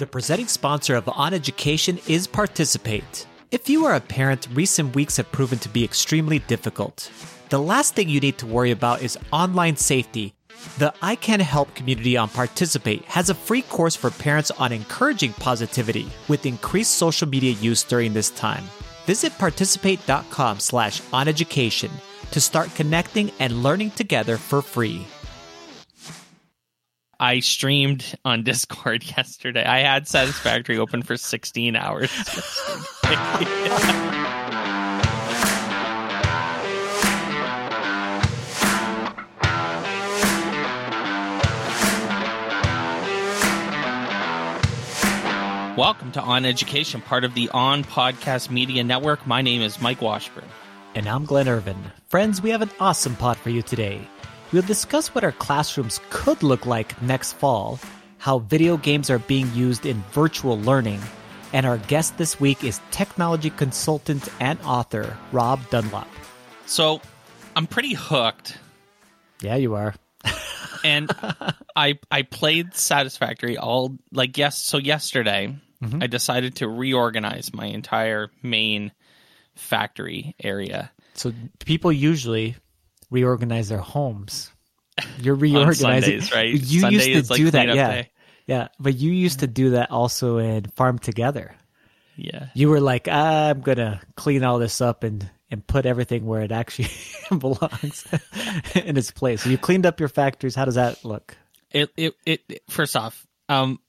The presenting sponsor of On Education is Participate. If you are a parent, recent weeks have proven to be extremely difficult. The last thing you need to worry about is online safety. The I Can Help community on Participate has a free course for parents on encouraging positivity with increased social media use during this time. Visit participate.com slash oneducation to start connecting and learning together for free. I streamed on Discord yesterday. I had Satisfactory open for 16 hours. Welcome to On Education, part of the On Podcast Media Network. My name is Mike Washburn. And I'm Glenn Irvin. Friends, we have an awesome pod for you today. We'll discuss what our classrooms could look like next fall, how video games are being used in virtual learning, and our guest this week is technology consultant and author Rob Dunlop. So, I'm pretty hooked. Yeah, you are. and I I played Satisfactory all like yes. So yesterday, mm-hmm. I decided to reorganize my entire main factory area. So people usually reorganize their homes. You're reorganizing, Sundays, right? You Sunday used to like do that, yeah, day. yeah. But you used to do that also in Farm Together. Yeah, you were like, I'm gonna clean all this up and and put everything where it actually belongs in its place. So you cleaned up your factories. How does that look? It it it. First off, um,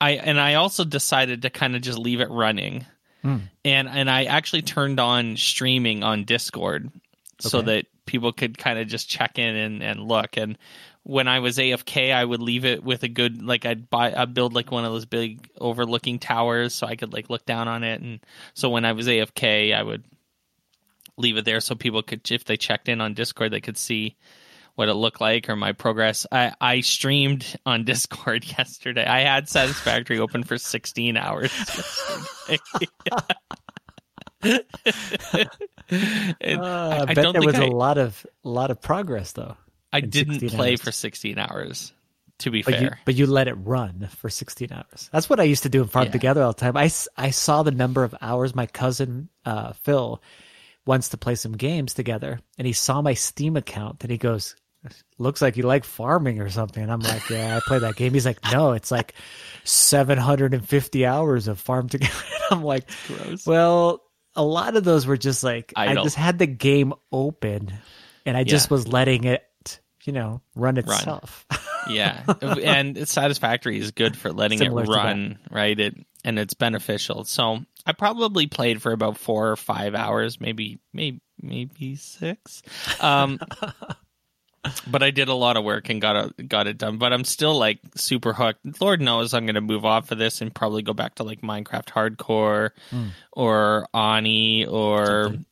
I and I also decided to kind of just leave it running. Mm. And and I actually turned on streaming on Discord okay. so that people could kind of just check in and, and look. And when I was AFK, I would leave it with a good like I'd buy I'd build like one of those big overlooking towers so I could like look down on it. And so when I was AFK, I would leave it there so people could if they checked in on Discord, they could see what it looked like or my progress. I, I streamed on Discord yesterday. I had Satisfactory open for 16 hours. uh, I, I, bet there was I, a lot of a lot of progress though. I didn't play hours. for 16 hours. To be but fair, you, but you let it run for 16 hours. That's what I used to do in Farm yeah. Together all the time. I, I saw the number of hours my cousin uh, Phil wants to play some games together, and he saw my Steam account, and he goes, "Looks like you like farming or something." And I'm like, "Yeah, I play that game." He's like, "No, it's like 750 hours of Farm Together." And I'm like, Gross. "Well, a lot of those were just like I, I just had the game open and I just was letting it, you know, run itself. Run. yeah. And satisfactory is good for letting Similar it run, right? It and it's beneficial. So I probably played for about four or five hours, maybe maybe maybe six. Um but I did a lot of work and got it got it done. But I'm still like super hooked. Lord knows I'm gonna move off of this and probably go back to like Minecraft Hardcore mm. or Ani or Something.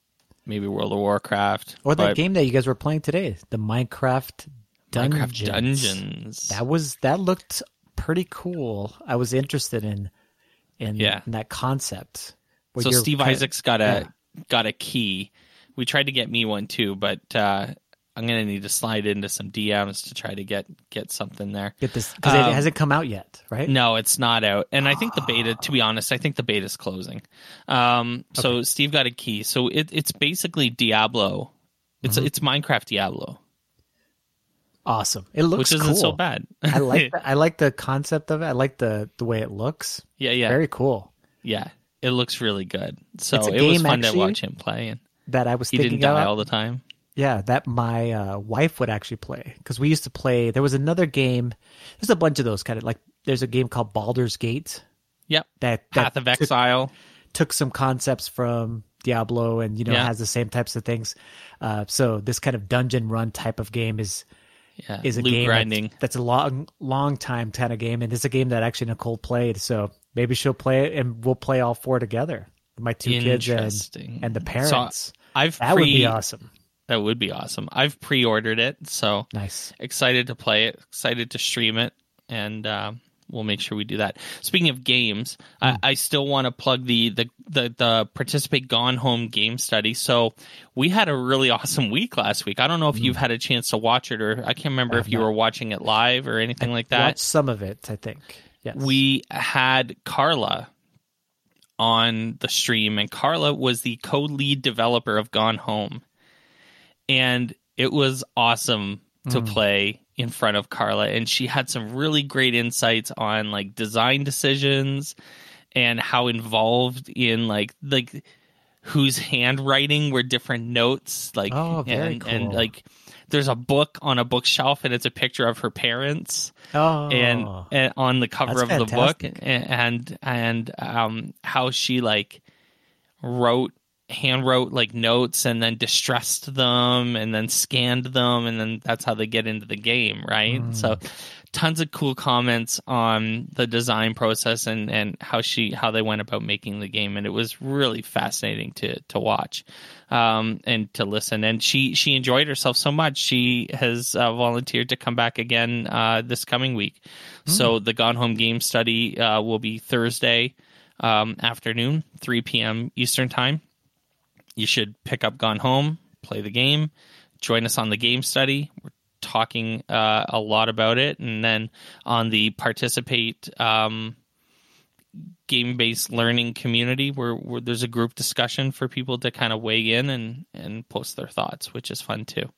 maybe World of Warcraft or that but, game that you guys were playing today, the Minecraft Dungeons. Minecraft Dungeons. That was that looked pretty cool. I was interested in in, yeah. in that concept. So Steve Isaacs got a yeah. got a key. We tried to get me one too, but uh, I'm gonna need to slide into some DMs to try to get get something there. Get this because um, it hasn't come out yet, right? No, it's not out, and I think the beta. To be honest, I think the beta is closing. Um, so okay. Steve got a key, so it, it's basically Diablo. It's mm-hmm. it's Minecraft Diablo. Awesome! It looks which isn't cool. so bad. I like the, I like the concept of it. I like the the way it looks. Yeah, yeah, very cool. Yeah, it looks really good. So it was fun to watch him play. And that I was he didn't die about. all the time. Yeah, that my uh, wife would actually play because we used to play. There was another game. There's a bunch of those kind of like. There's a game called Baldur's Gate. Yep. That, that Path of took, Exile took some concepts from Diablo and you know yeah. has the same types of things. Uh, so this kind of dungeon run type of game is yeah, is a game grinding. That's, that's, a long long time kind of game, and it's a game that actually Nicole played. So maybe she'll play it, and we'll play all four together. My two kids and and the parents. So I've that pre- would be awesome. That would be awesome. I've pre-ordered it, so nice. Excited to play it. Excited to stream it, and uh, we'll make sure we do that. Speaking of games, mm. I, I, still want to plug the, the the the participate gone home game study. So we had a really awesome week last week. I don't know if mm. you've had a chance to watch it, or I can't remember if you not. were watching it live or anything I like that. some of it, I think. Yes. we had Carla on the stream, and Carla was the co lead developer of Gone Home. And it was awesome to play in front of Carla. And she had some really great insights on like design decisions and how involved in like, like, whose handwriting were different notes like Oh, very and, and like there's a book on a bookshelf and it's a picture of her parents Oh, and, and on the cover of the book fantastic. and and um how she like wrote hand wrote like notes and then distressed them and then scanned them and then that's how they get into the game right? Mm. so tons of cool comments on the design process and and how she how they went about making the game and it was really fascinating to to watch um and to listen. And she she enjoyed herself so much. She has uh, volunteered to come back again uh this coming week. So the gone home game study uh will be thursday um afternoon 3 p.m eastern time you should pick up Gone Home, play the game, join us on the game study. We're talking uh, a lot about it, and then on the participate um, game based learning community, where, where there's a group discussion for people to kind of weigh in and and post their thoughts, which is fun too.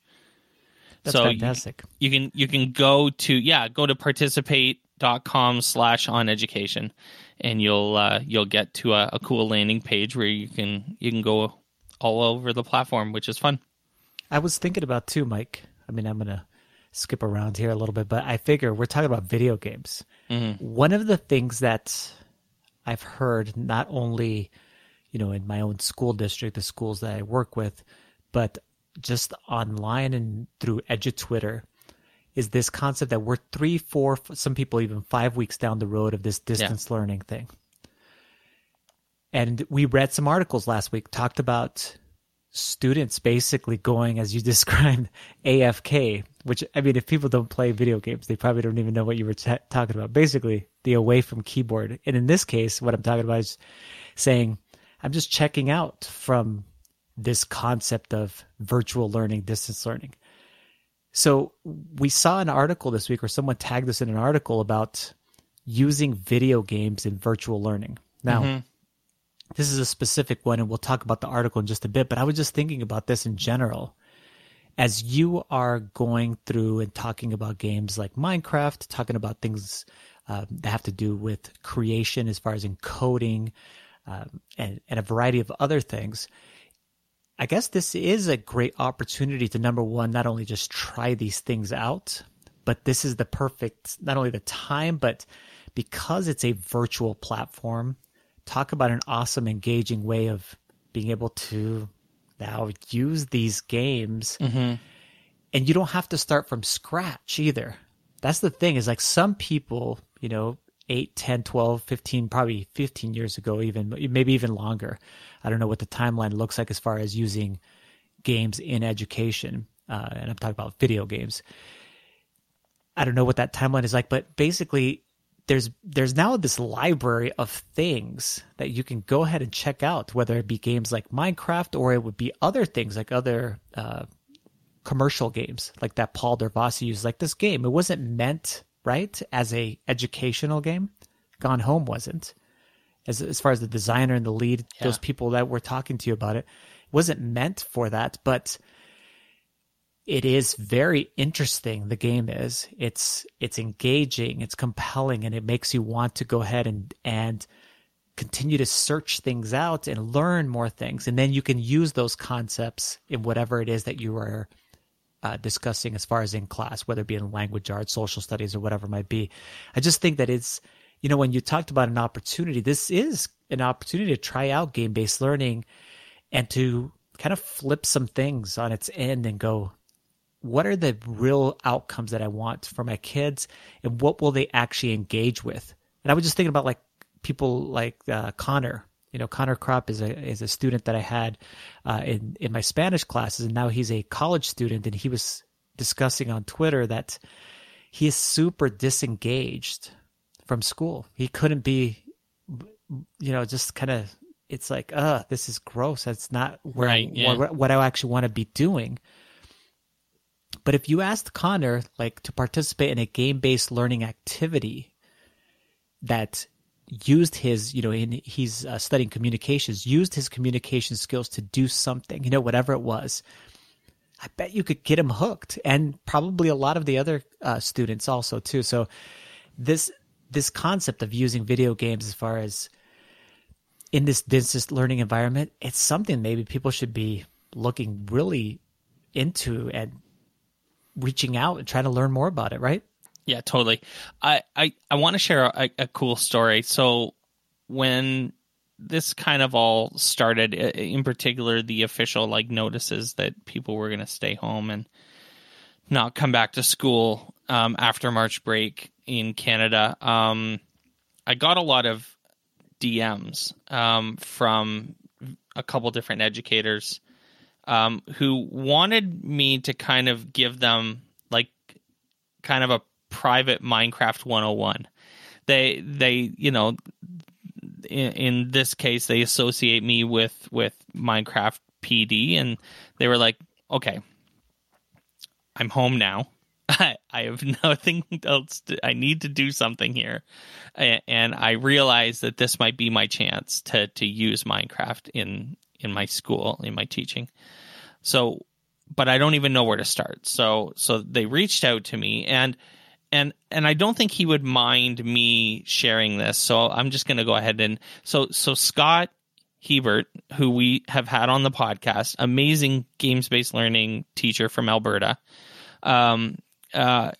that's so you- fantastic. you can you can go to yeah go to participate.com slash on education and you'll uh, you'll get to a, a cool landing page where you can you can go all over the platform which is fun I was thinking about too, Mike. I mean, I'm gonna skip around here a little bit, but I figure we're talking about video games. Mm-hmm. One of the things that I've heard, not only you know in my own school district, the schools that I work with, but just online and through EduTwitter, is this concept that we're three, four, some people even five weeks down the road of this distance learning thing. And we read some articles last week talked about students basically going as you described AFK, which I mean, if people don't play video games, they probably don't even know what you were ta talking about. Basically, the away from keyboard. And in this case, what I'm talking about is saying, I'm just checking out from this concept of virtual learning, distance learning. So we saw an article this week, or someone tagged us in an article about using video games in virtual learning. Now, mm-hmm. This is a specific one, and we'll talk about the article in just a bit. But I was just thinking about this in general. As you are going through and talking about games like Minecraft, talking about things um, that have to do with creation as far as encoding um, and, and a variety of other things, I guess this is a great opportunity to number one, not only just try these things out, but this is the perfect, not only the time, but because it's a virtual platform, talk about an awesome, engaging way of being able to now use these games. And you don't have to start from scratch either. That's the thing is like some people, you know, 8, 10, 12, 15, probably 15 years ago, even maybe even longer. I don't know what the timeline looks like as far as using games in education. Uh, and I'm talking about video games. I don't know what that timeline is like, but basically there's there's now this library of things that you can go ahead and check out, whether it be games like Minecraft or it would be other things like other uh, commercial games like that Paul Darvasi used. Like this game, it wasn't meant right as a educational game. Gone Home wasn't. As as far as the designer and the lead, those people that were talking to you about it, it wasn't meant for that, but it is very interesting the game is. It's it's engaging it's compelling and it makes you want to go ahead and and continue to search things out and learn more things. And then you can use those concepts in whatever it is that you are uh, discussing as far as in class whether it be in language arts social studies or whatever it might be. I just think that it's you know when you talked about an opportunity this is an opportunity to try out game based learning and to kind of flip some things on its end and go what are the real outcomes that I want for my kids and what will they actually engage with? And I was just thinking about like people like uh, Connor. You know, Connor Kropp is a is a student that I had uh, in in my Spanish classes, and now he's a college student, and he was discussing on Twitter that he is super disengaged from school. He couldn't be, you know, just kind of. It's like, uh, this is gross. That's not where Right, I, yeah. what, what I actually want to be doing. But if you asked Connor like to participate in a game-based learning activity, that used his, you know, in, he's uh, studying communications, used his communication skills to do something, you know, whatever it was. I bet you could get him hooked, and probably a lot of the other uh, students also too. So this this concept of using video games as far as in this distance learning environment, it's something maybe people should be looking really into and reaching out and trying to learn more about it, right? Yeah, totally. I I, I want to share a, a cool story. So when this kind of all started, in particular, the official like notices that people were going to stay home and not come back to school um, after March break in Canada. Um, I got a lot of DMs um, from a couple different educators um, who wanted me to kind of give them like kind of a private Minecraft 101. They they you know in, in this case they associate me with with Minecraft PD and they were like, "Okay, I'm home now. I, I have nothing else. To, I need to do something here, and I realize that this might be my chance to to use Minecraft in in my school in my teaching. So, but I don't even know where to start. So so they reached out to me and and and I don't think he would mind me sharing this. So I'm just going to go ahead and so so Scott Hebert, who we have had on the podcast, amazing games based learning teacher from Alberta, um, uh,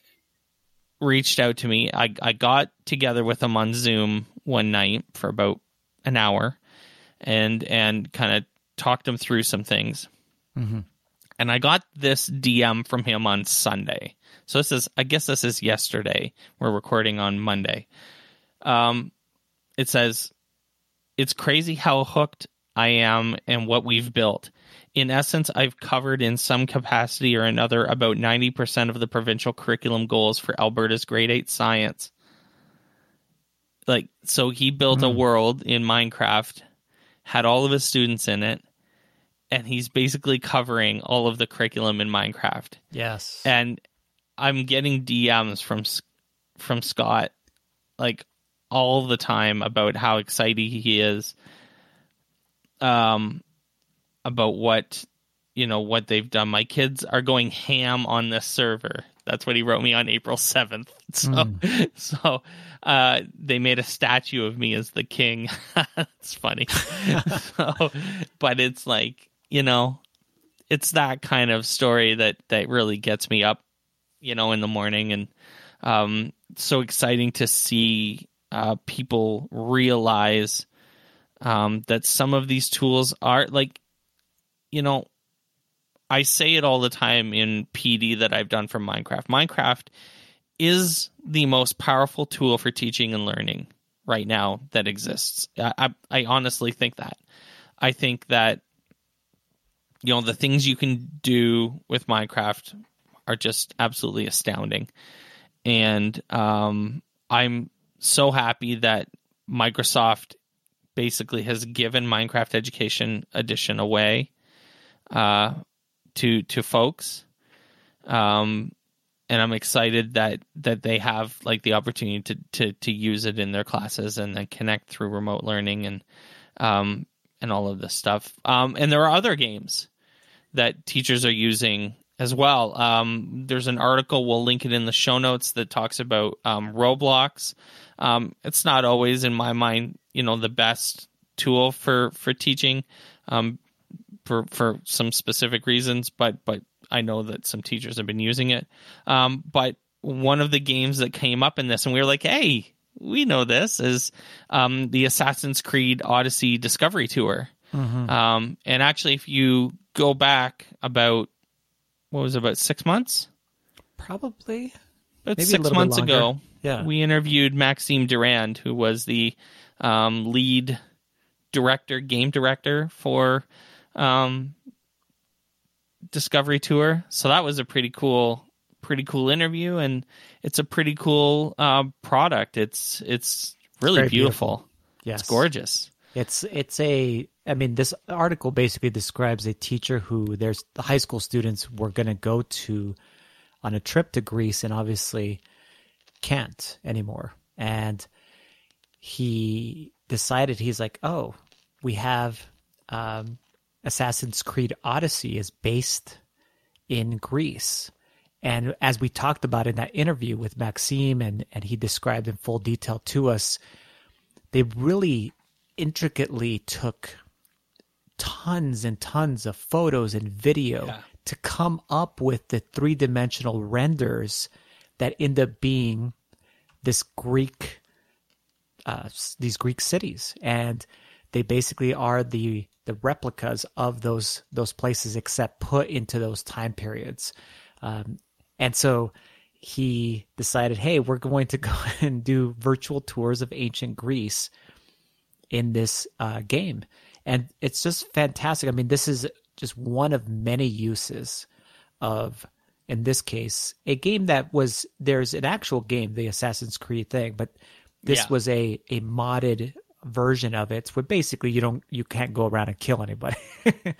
reached out to me. I I got together with him on Zoom one night for about an hour, and and kind of talked him through some things. Mm-hmm. And I got this DM from him on Sunday so this is, I guess this is yesterday. We're recording on Monday. Um, it says, it's crazy how hooked I am and what we've built. In essence, I've covered in some capacity or another about 90% of the provincial curriculum goals for Alberta's grade 8 science. Like, so he built mm. a hmm. world in Minecraft, had all of his students in it, and he's basically covering all of the curriculum in Minecraft. Yes. And I'm getting DMs from from Scott like all the time about how excited he is um about what you know what they've done. My kids are going ham on this server. That's what he wrote me on April 7th. So mm. so uh they made a statue of me as the king. It's funny. so but it's like, you know, it's that kind of story that that really gets me up you know, in the morning, and um, so exciting to see uh, people realize um, that some of these tools are like, you know, I say it all the time in PD that I've done for Minecraft. Minecraft is the most powerful tool for teaching and learning right now that exists. I, I, I honestly think that. I think that you know the things you can do with Minecraft are just absolutely astounding. And um, I'm so happy that Microsoft basically has given Minecraft Education Edition away uh, to to folks. Um, and I'm excited that that they have like the opportunity to to to use it in their classes and then connect through remote learning and um and all of this stuff. Um, and there are other games that teachers are using as well. Um, there's an article, we'll link it in the show notes, that talks about um, Roblox. Um, it's not always, in my mind, you know, the best tool for for teaching um, for for some specific reasons, but but I know that some teachers have been using it. Um, but one of the games that came up in this, and we were like, hey. We know this is um, the Assassin's Creed Odyssey Discovery Tour. Mm-hmm. and actually, if you go back about what was it, about six months? Probably. About Maybe six months ago, yeah. we interviewed Maxime Durand, who was the um, lead director, game director for um, Discovery Tour. So that was a pretty cool, pretty cool interview, and it's a pretty cool uh, product. It's it's really it's beautiful. beautiful. Yes, it's gorgeous. It's it's a I mean this article basically describes a teacher who there's the high school students were going to go to on a trip to Greece and obviously can't anymore. And he decided he's like, oh, we have um, Assassin's Creed Odyssey is based in Greece. And as we talked about in that interview with Maxime, and, and he described in full detail to us, they really intricately took tons and tons of photos and video yeah. to come up with the three dimensional renders that end up being this Greek, uh, these Greek cities, and they basically are the the replicas of those those places, except put into those time periods. Um, and so he decided, hey, we're going to go and do virtual tours of ancient Greece in this uh, game, and it's just fantastic. I mean, this is just one of many uses of in this case, a game that was there's an actual game, the Assassin's Creed thing, but this yeah. was a a modded version of it where basically you don't you can't go around and kill anybody.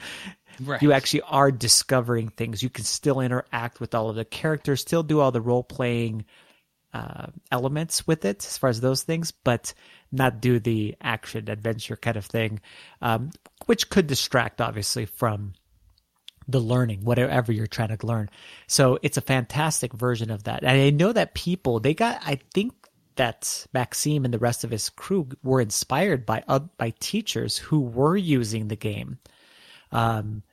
right. You actually are discovering things. You can still interact with all of the characters, still do all the role playing uh, elements with it as far as those things, but not do the action adventure kind of thing, um, which could distract obviously from the learning, whatever you're trying to learn. So it's a fantastic version of that. And I know that people, they got, I think that Maxime and the rest of his crew were inspired by, uh, by teachers who were using the game, um,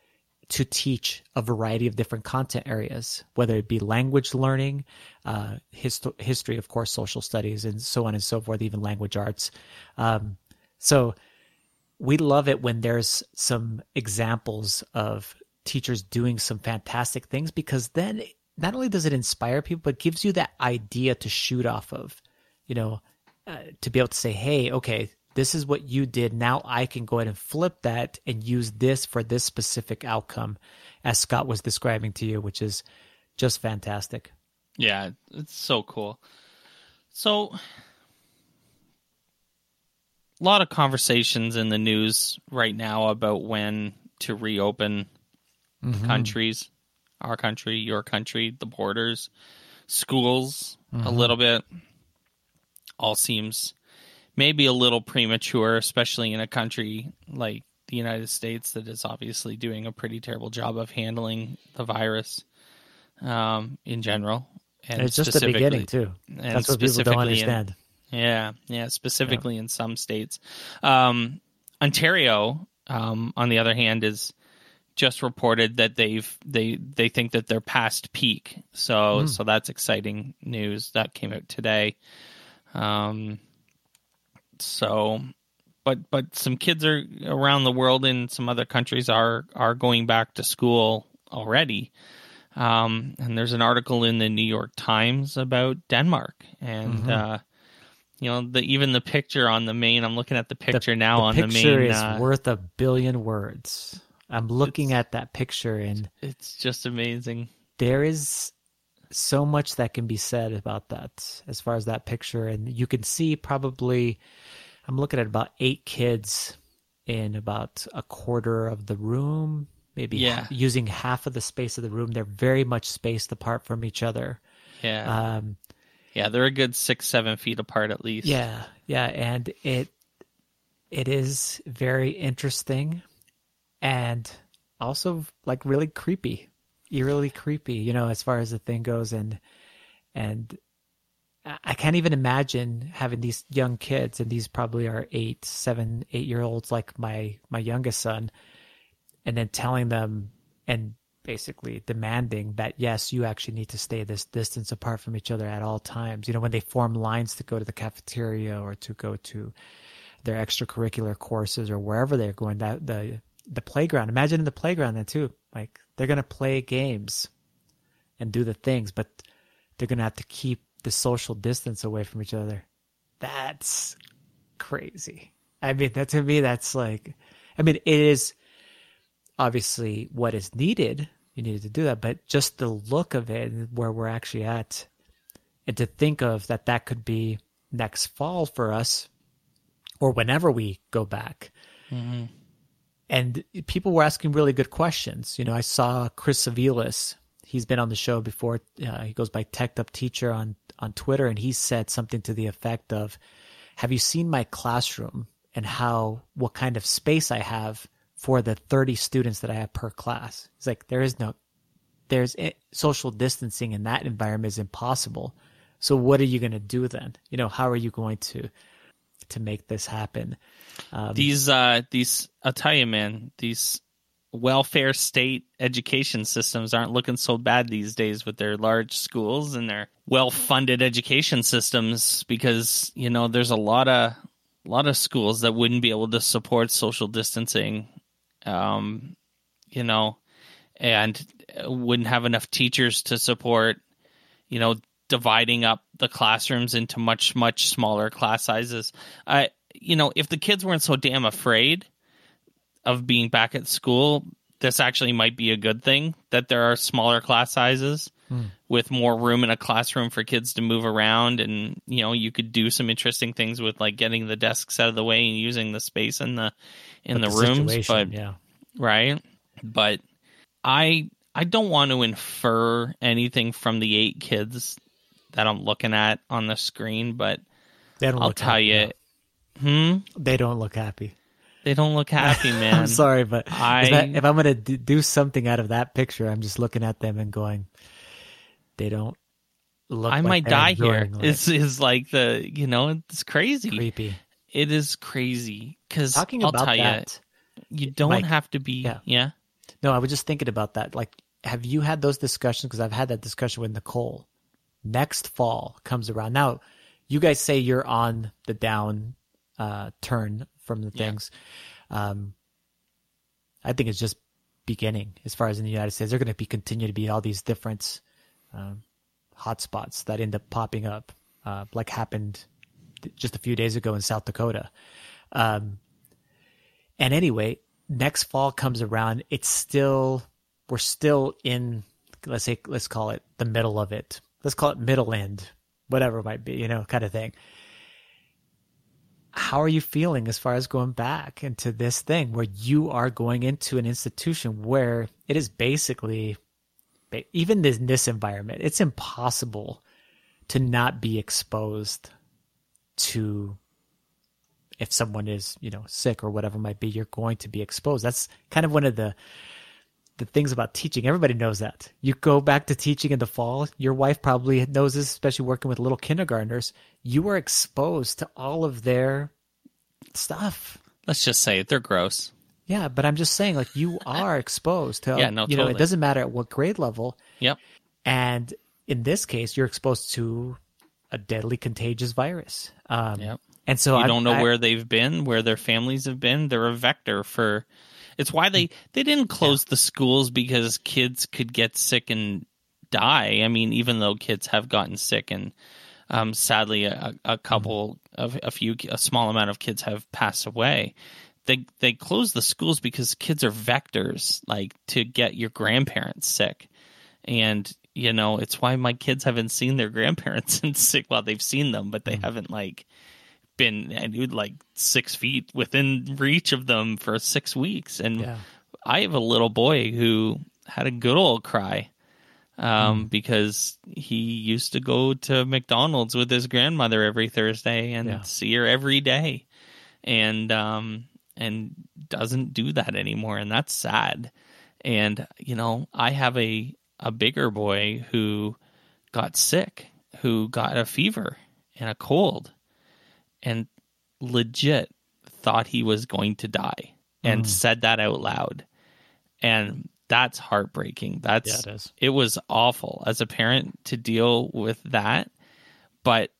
to teach a variety of different content areas, whether it be language learning, uh, hist- history, of course, social studies, and so on and so forth, even language arts. Um, so we love it when there's some examples of teachers doing some fantastic things because then not only does it inspire people, but gives you that idea to shoot off of, you know, uh, to be able to say, hey, okay, this is what you did. Now I can go ahead and flip that and use this for this specific outcome, as Scott was describing to you, which is just fantastic. Yeah, it's so cool. So, a lot of conversations in the news right now about when to reopen mm-hmm. countries, our country, your country, the borders, schools, mm-hmm. a little bit. All seems maybe a little premature, especially in a country like the United States that is obviously doing a pretty terrible job of handling the virus um, in general. And, it's just the beginning too. That's what people don't understand. In, yeah, yeah, specifically yeah. in some states. Um, Ontario, um, on the other hand, is just reported that they've they they think that they're past peak. So mm. so that's exciting news that came out today. Um so but but some kids are around the world in some other countries are are going back to school already. Um and there's an article in the New York Times about Denmark and mm-hmm. uh you know the even the picture on the main i'm looking at the picture the, now the on picture the main is uh, worth a billion words I'm looking at that picture and it's just amazing. There is so much that can be said about that as far as that picture and you can see probably I'm looking at about 8 kids in about a quarter of the room, maybe yeah. using half of the space of the room. They're very much spaced apart from each other. Yeah. Um, yeah, they're a good six, seven feet apart at least. Yeah, yeah, and it it is very interesting and also like really creepy, eerily creepy, you know, as far as the thing goes. And, and I can't even imagine having these young kids, and these probably are eight, seven, eight year olds, like my, my youngest son, and then telling them and basically demanding that yes, you actually need to stay this distance apart from each other at all times. You know, when they form lines to go to the cafeteria or to go to their extracurricular courses or wherever they're going, that the the playground. Imagine in the playground then too. Like they're gonna play games and do the things, but they're gonna have to keep the social distance away from each other. That's crazy. I mean, that to me, that's like, I mean, it is obviously what is needed. You needed to do that, but just the look of it, and where we're actually at, and to think of that, that could be next fall for us, or whenever we go back. Mm-hmm and people were asking really good questions. You know, I saw Chris Aviles. He's been on the show before. Uh, he goes by Teched Up Teacher on on Twitter, and he said something to the effect of, have you seen my classroom and how what kind of space I have for the 30 students that I have per class? It's like there is no there's eh, social distancing in that environment is impossible. So what are you going to do then? You know, how are you going to to make this happen? Um, these uh these I'll tell you, man, these welfare state education systems aren't looking so bad these days with their large schools and their well-funded education systems because you know there's a lot of a lot of schools that wouldn't be able to support social distancing um you know and wouldn't have enough teachers to support you know dividing up the classrooms into much much smaller class sizes. I you know if the kids weren't so damn afraid of being back at school, this actually might be a good thing that there are smaller class sizes mm. with more room in a classroom for kids to move around and you know you could do some interesting things with like getting the desks out of the way and using the space in the in but the, the rooms but yeah. Right? But i i don't want to infer anything from the eight kids that i'm looking at on the screen but i'll tell happy, you hmm they don't look happy they don't look happy, man. I'm sorry, but I, that, if I'm going to do something out of that picture, I'm just looking at them and going, they don't look. I like might die here. It's is like the you know it's crazy, creepy. It is crazy because talking I'll about tell that, you, you don't Mike, have to be. Yeah. yeah. No, I was just thinking about that. Like, have you had those discussions? Because I've had that discussion with Nicole. Next fall comes around. Now, you guys say you're on the down uh, turn from the things. Yeah. Um, I think it's just beginning as far as in the United States. There are going to be continue to be all these different um, hotspots that end up popping up, uh, like happened just a few days ago in South Dakota. Um, and anyway, next fall comes around. It's still we're still in let's say let's call it the middle of it. Let's call it middle end, whatever it might be, you know, kind of thing. How are you feeling as far as going back into this thing where you are going into an institution where it is basically even in this environment it's impossible to not be exposed to if someone is you know sick or whatever might be you're going to be exposed. That's kind of one of the the things about teaching. Everybody knows that. You go back to teaching in the fall your wife probably knows this especially working with little kindergartners. You are exposed to all of their stuff. Let's just say it they're gross. Yeah but i'm just saying like you are exposed to yeah no you totally. know it doesn't matter at what grade level. Yep. And in this case you're exposed to a deadly contagious virus. Um yep. and so you I, don't know I, where they've been where their families have been. They're a vector for it's why they they didn't close yeah. the schools because kids could get sick and die. I mean, even though kids have gotten sick and um, sadly a, a couple of a few a small amount of kids have passed away. They they close the schools because kids are vectors, like to get your grandparents sick, and you know it's why my kids haven't seen their grandparents and sick. Well, they've seen them, but they mm. haven't like been and like six feet within reach of them for six weeks. And yeah. I have a little boy who had a good old cry um, mm. because he used to go to McDonald's with his grandmother every Thursday and yeah. see her every day, and um, and doesn't do that anymore, and that's sad. And you know, I have a a bigger boy who got sick, who got a fever and a cold, and legit thought he was going to die and mm. said that out loud. And that's heartbreaking. That's yeah, it, it was awful as a parent to deal with that. But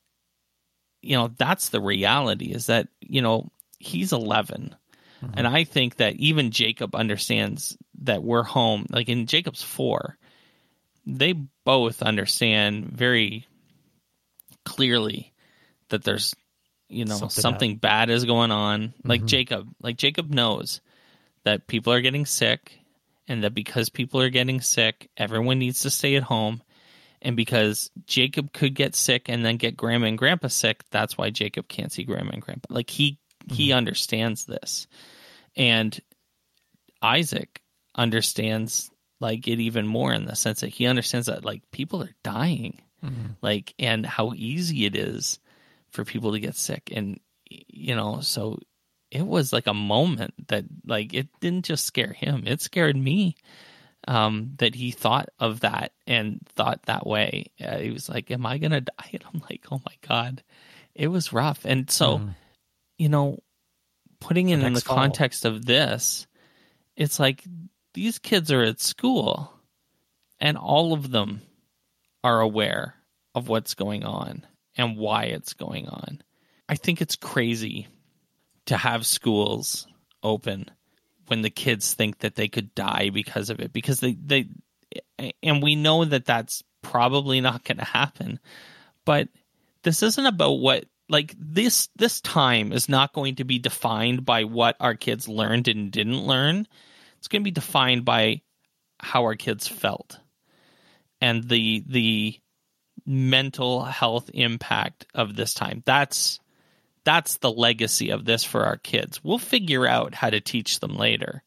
you know, that's the reality is that, you know, he's 11. Mm-hmm. And I think that even Jacob understands that we're home. Like in Jacob's 4, they both understand very clearly that there's you know something, something bad. bad. is going on like mm-hmm. jacob like jacob knows that people are getting sick and that because people are getting sick everyone needs to stay at home and because jacob could get sick and then get grandma and grandpa sick that's why jacob can't see grandma and grandpa like he mm-hmm. he understands this and isaac understands like it even more in the sense that he understands that like people are dying mm-hmm. like and how easy it is for people to get sick and you know, so it was like a moment that like it didn't just scare him; it scared me. Um, that he thought of that and thought that way. Uh, he was like, "Am I gonna die?" And I'm like, "Oh my god." It was rough, and so mm. you know, putting it in the fall. context of this, it's like these kids are at school, and all of them are aware of what's going on and why it's going on. I think it's crazy to have schools open when the kids think that they could die because of it because they they and we know that that's probably not going to happen but this isn't about what like this this time is not going to be defined by what our kids learned and didn't learn it's going to be defined by how our kids felt and the the mental health impact of this time that's that's the legacy of this for our kids. We'll figure out how to teach them later.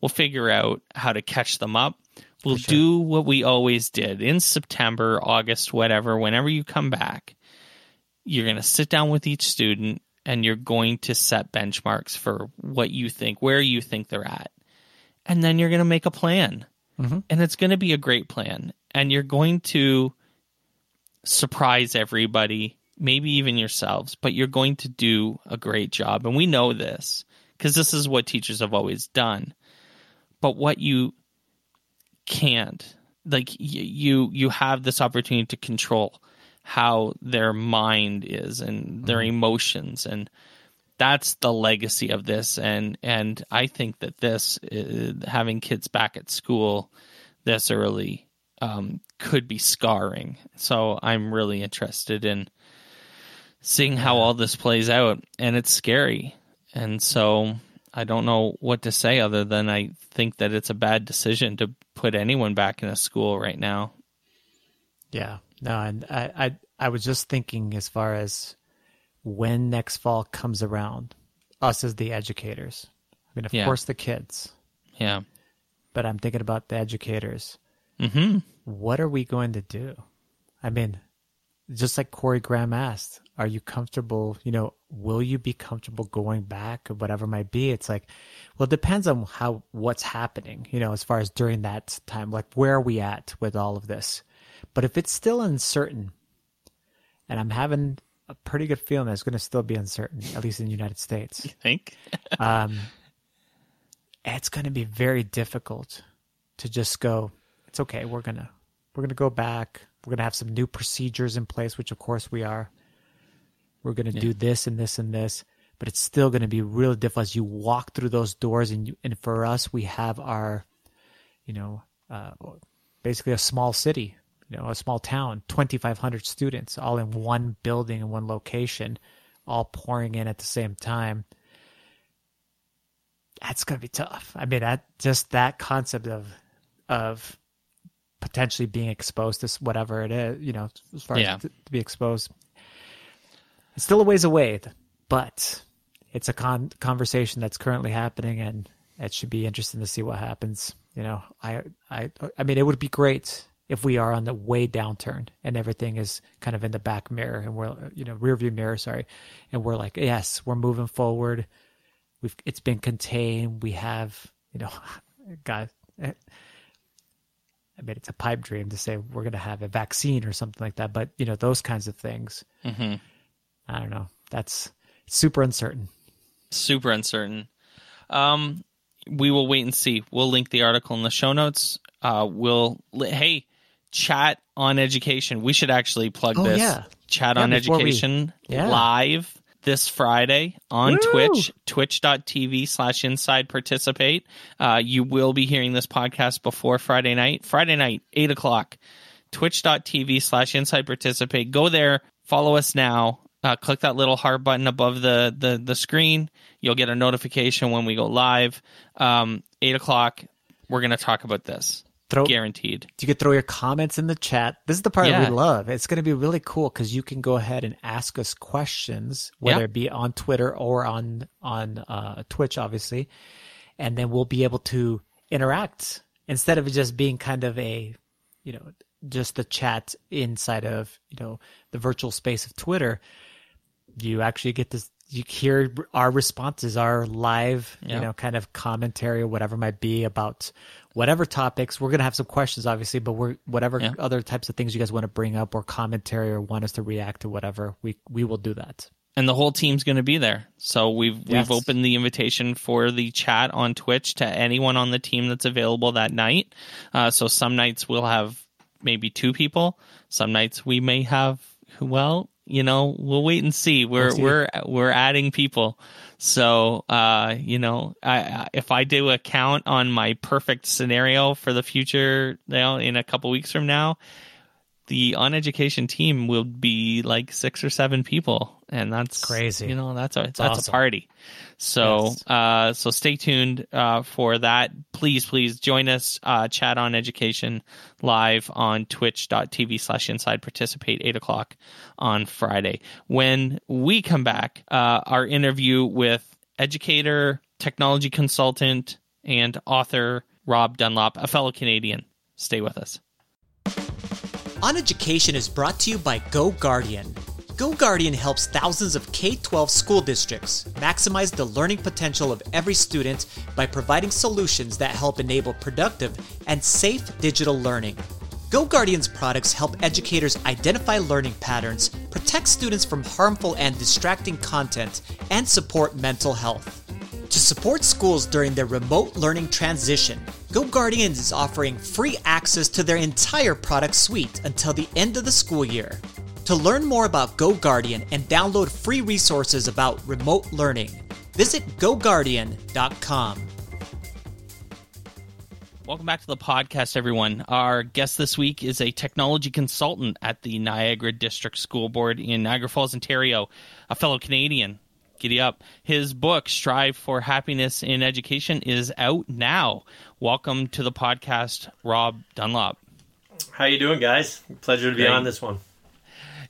We'll figure out how to catch them up. We'll sure. do what we always did in September, August, whatever, whenever you come back. You're going to sit down with each student and you're going to set benchmarks for what you think, where you think they're at. And then you're going to make a plan. Mm-hmm. And it's going to be a great plan. And you're going to surprise everybody maybe even yourselves, but you're going to do a great job. And we know this because this is what teachers have always done. But what you can't, like you you have this opportunity to control how their mind is and their mm-hmm. emotions and that's the legacy of this and and I think that this uh, having kids back at school this early um, could be scarring. So I'm really interested in seeing how all this plays out, and it's scary. And so I don't know what to say other than I think that it's a bad decision to put anyone back in a school right now. Yeah, no, and I, I, I was just thinking as far as when next fall comes around, us as the educators. I mean, of yeah. course, the kids. Yeah. But I'm thinking about the educators. Mm-hmm. What are we going to do? I mean, just like Corey Graham asked, are you comfortable? You know, will you be comfortable going back or whatever might be? It's like, well, it depends on how, what's happening, you know, as far as during that time, like where are we at with all of this? But if it's still uncertain, and I'm having a pretty good feeling that it's going to still be uncertain, at least in the United States. You think? um, it's going to be very difficult to just go, it's okay, we're going to, we're to go back we're going to have some new procedures in place, which of course we are. We're going to yeah. do this and this and this, but it's still going to be really difficult as you walk through those doors. And you, and for us, we have our, you know, uh, basically a small city, you know, a small town, 2,500 students all in one building in one location, all pouring in at the same time. That's going to be tough. I mean, that just that concept of, of potentially being exposed to whatever it is, you know, as far yeah. as to, to, be exposed. It's still a ways away, but it's a con- conversation that's currently happening, and it should be interesting to see what happens. You know, I, I, I mean, it would be great if we are on the way downturn and everything is kind of in the back mirror and we're, you know, rear view mirror, sorry, and we're like, yes, we're moving forward. We've, it's been contained. We have, you know, God, I mean, it's a pipe dream to say we're going to have a vaccine or something like that. But you know, those kinds of things. Mm-hmm. I don't know. That's super uncertain. Super uncertain. Um, we will wait and see. We'll link the article in the show notes. Uh, we'll hey, chat on education. We should actually plug oh, this. Yeah. Chat yeah, on education we, yeah. live this Friday on Woo! Twitch, twitch.tv slash inside participate. Uh, you will be hearing this podcast before Friday night. Friday night, 8 o'clock, twitch.tv slash inside participate. Go there, follow us now. Uh, click that little heart button above the, the, the screen. You'll get a notification when we go live. Um, 8 o'clock, we're going to talk about this throw guaranteed. You could throw your comments in the chat. This is the part yeah. we love. It's going to be really cool because you can go ahead and ask us questions, whether yeah. it be on Twitter or on on uh, Twitch, obviously, and then we'll be able to interact instead of just being kind of a, you know, just the chat inside of you know the virtual space of Twitter. You actually get this you hear our responses, our live, yeah. you know, kind of commentary or whatever might be about whatever topics. We're gonna have some questions, obviously, but we're whatever yeah. other types of things you guys want to bring up or commentary or want us to react to whatever, we we will do that. And the whole team's going to be there. So we've yes. we've opened the invitation for the chat on Twitch to anyone on the team that's available that night. Uh, so some nights we'll have maybe two people. Some nights we may have well, you know, we'll wait and see. We're we'll see. we're we're adding people. So, uh, you know, I, if I do a count on my perfect scenario for the future, you know, in a couple weeks from now, the on education team will be like six or seven people, and that's crazy. You know, that's a that's awesome. a party. So, yes. uh, so stay tuned uh, for that. Please, please join us. Uh, chat on education live on twitch.tv slash inside participate eight o'clock on Friday. When we come back, uh, our interview with educator, technology consultant, and author Rob Dunlop, a fellow Canadian. Stay with us. On Education is brought to you by Go Guardian. Go Guardian helps thousands of K 12 school districts maximize the learning potential of every student by providing solutions that help enable productive and safe digital learning. Go Guardian's products help educators identify learning patterns, protect students from harmful and distracting content, and support mental health. To support schools during their remote learning transition, Go Guardians is offering free access to their entire product suite until the end of the school year. To learn more about Go Guardian and download free resources about remote learning, visit goguardian.com. Welcome back to the podcast, everyone. Our guest this week is a technology consultant at the Niagara District School Board in Niagara Falls, Ontario, a fellow Canadian Giddy up. His book, Strive for Happiness in Education, is out now. Welcome to the podcast, Rob Dunlop. How you doing, guys? Pleasure to be Great. on this one.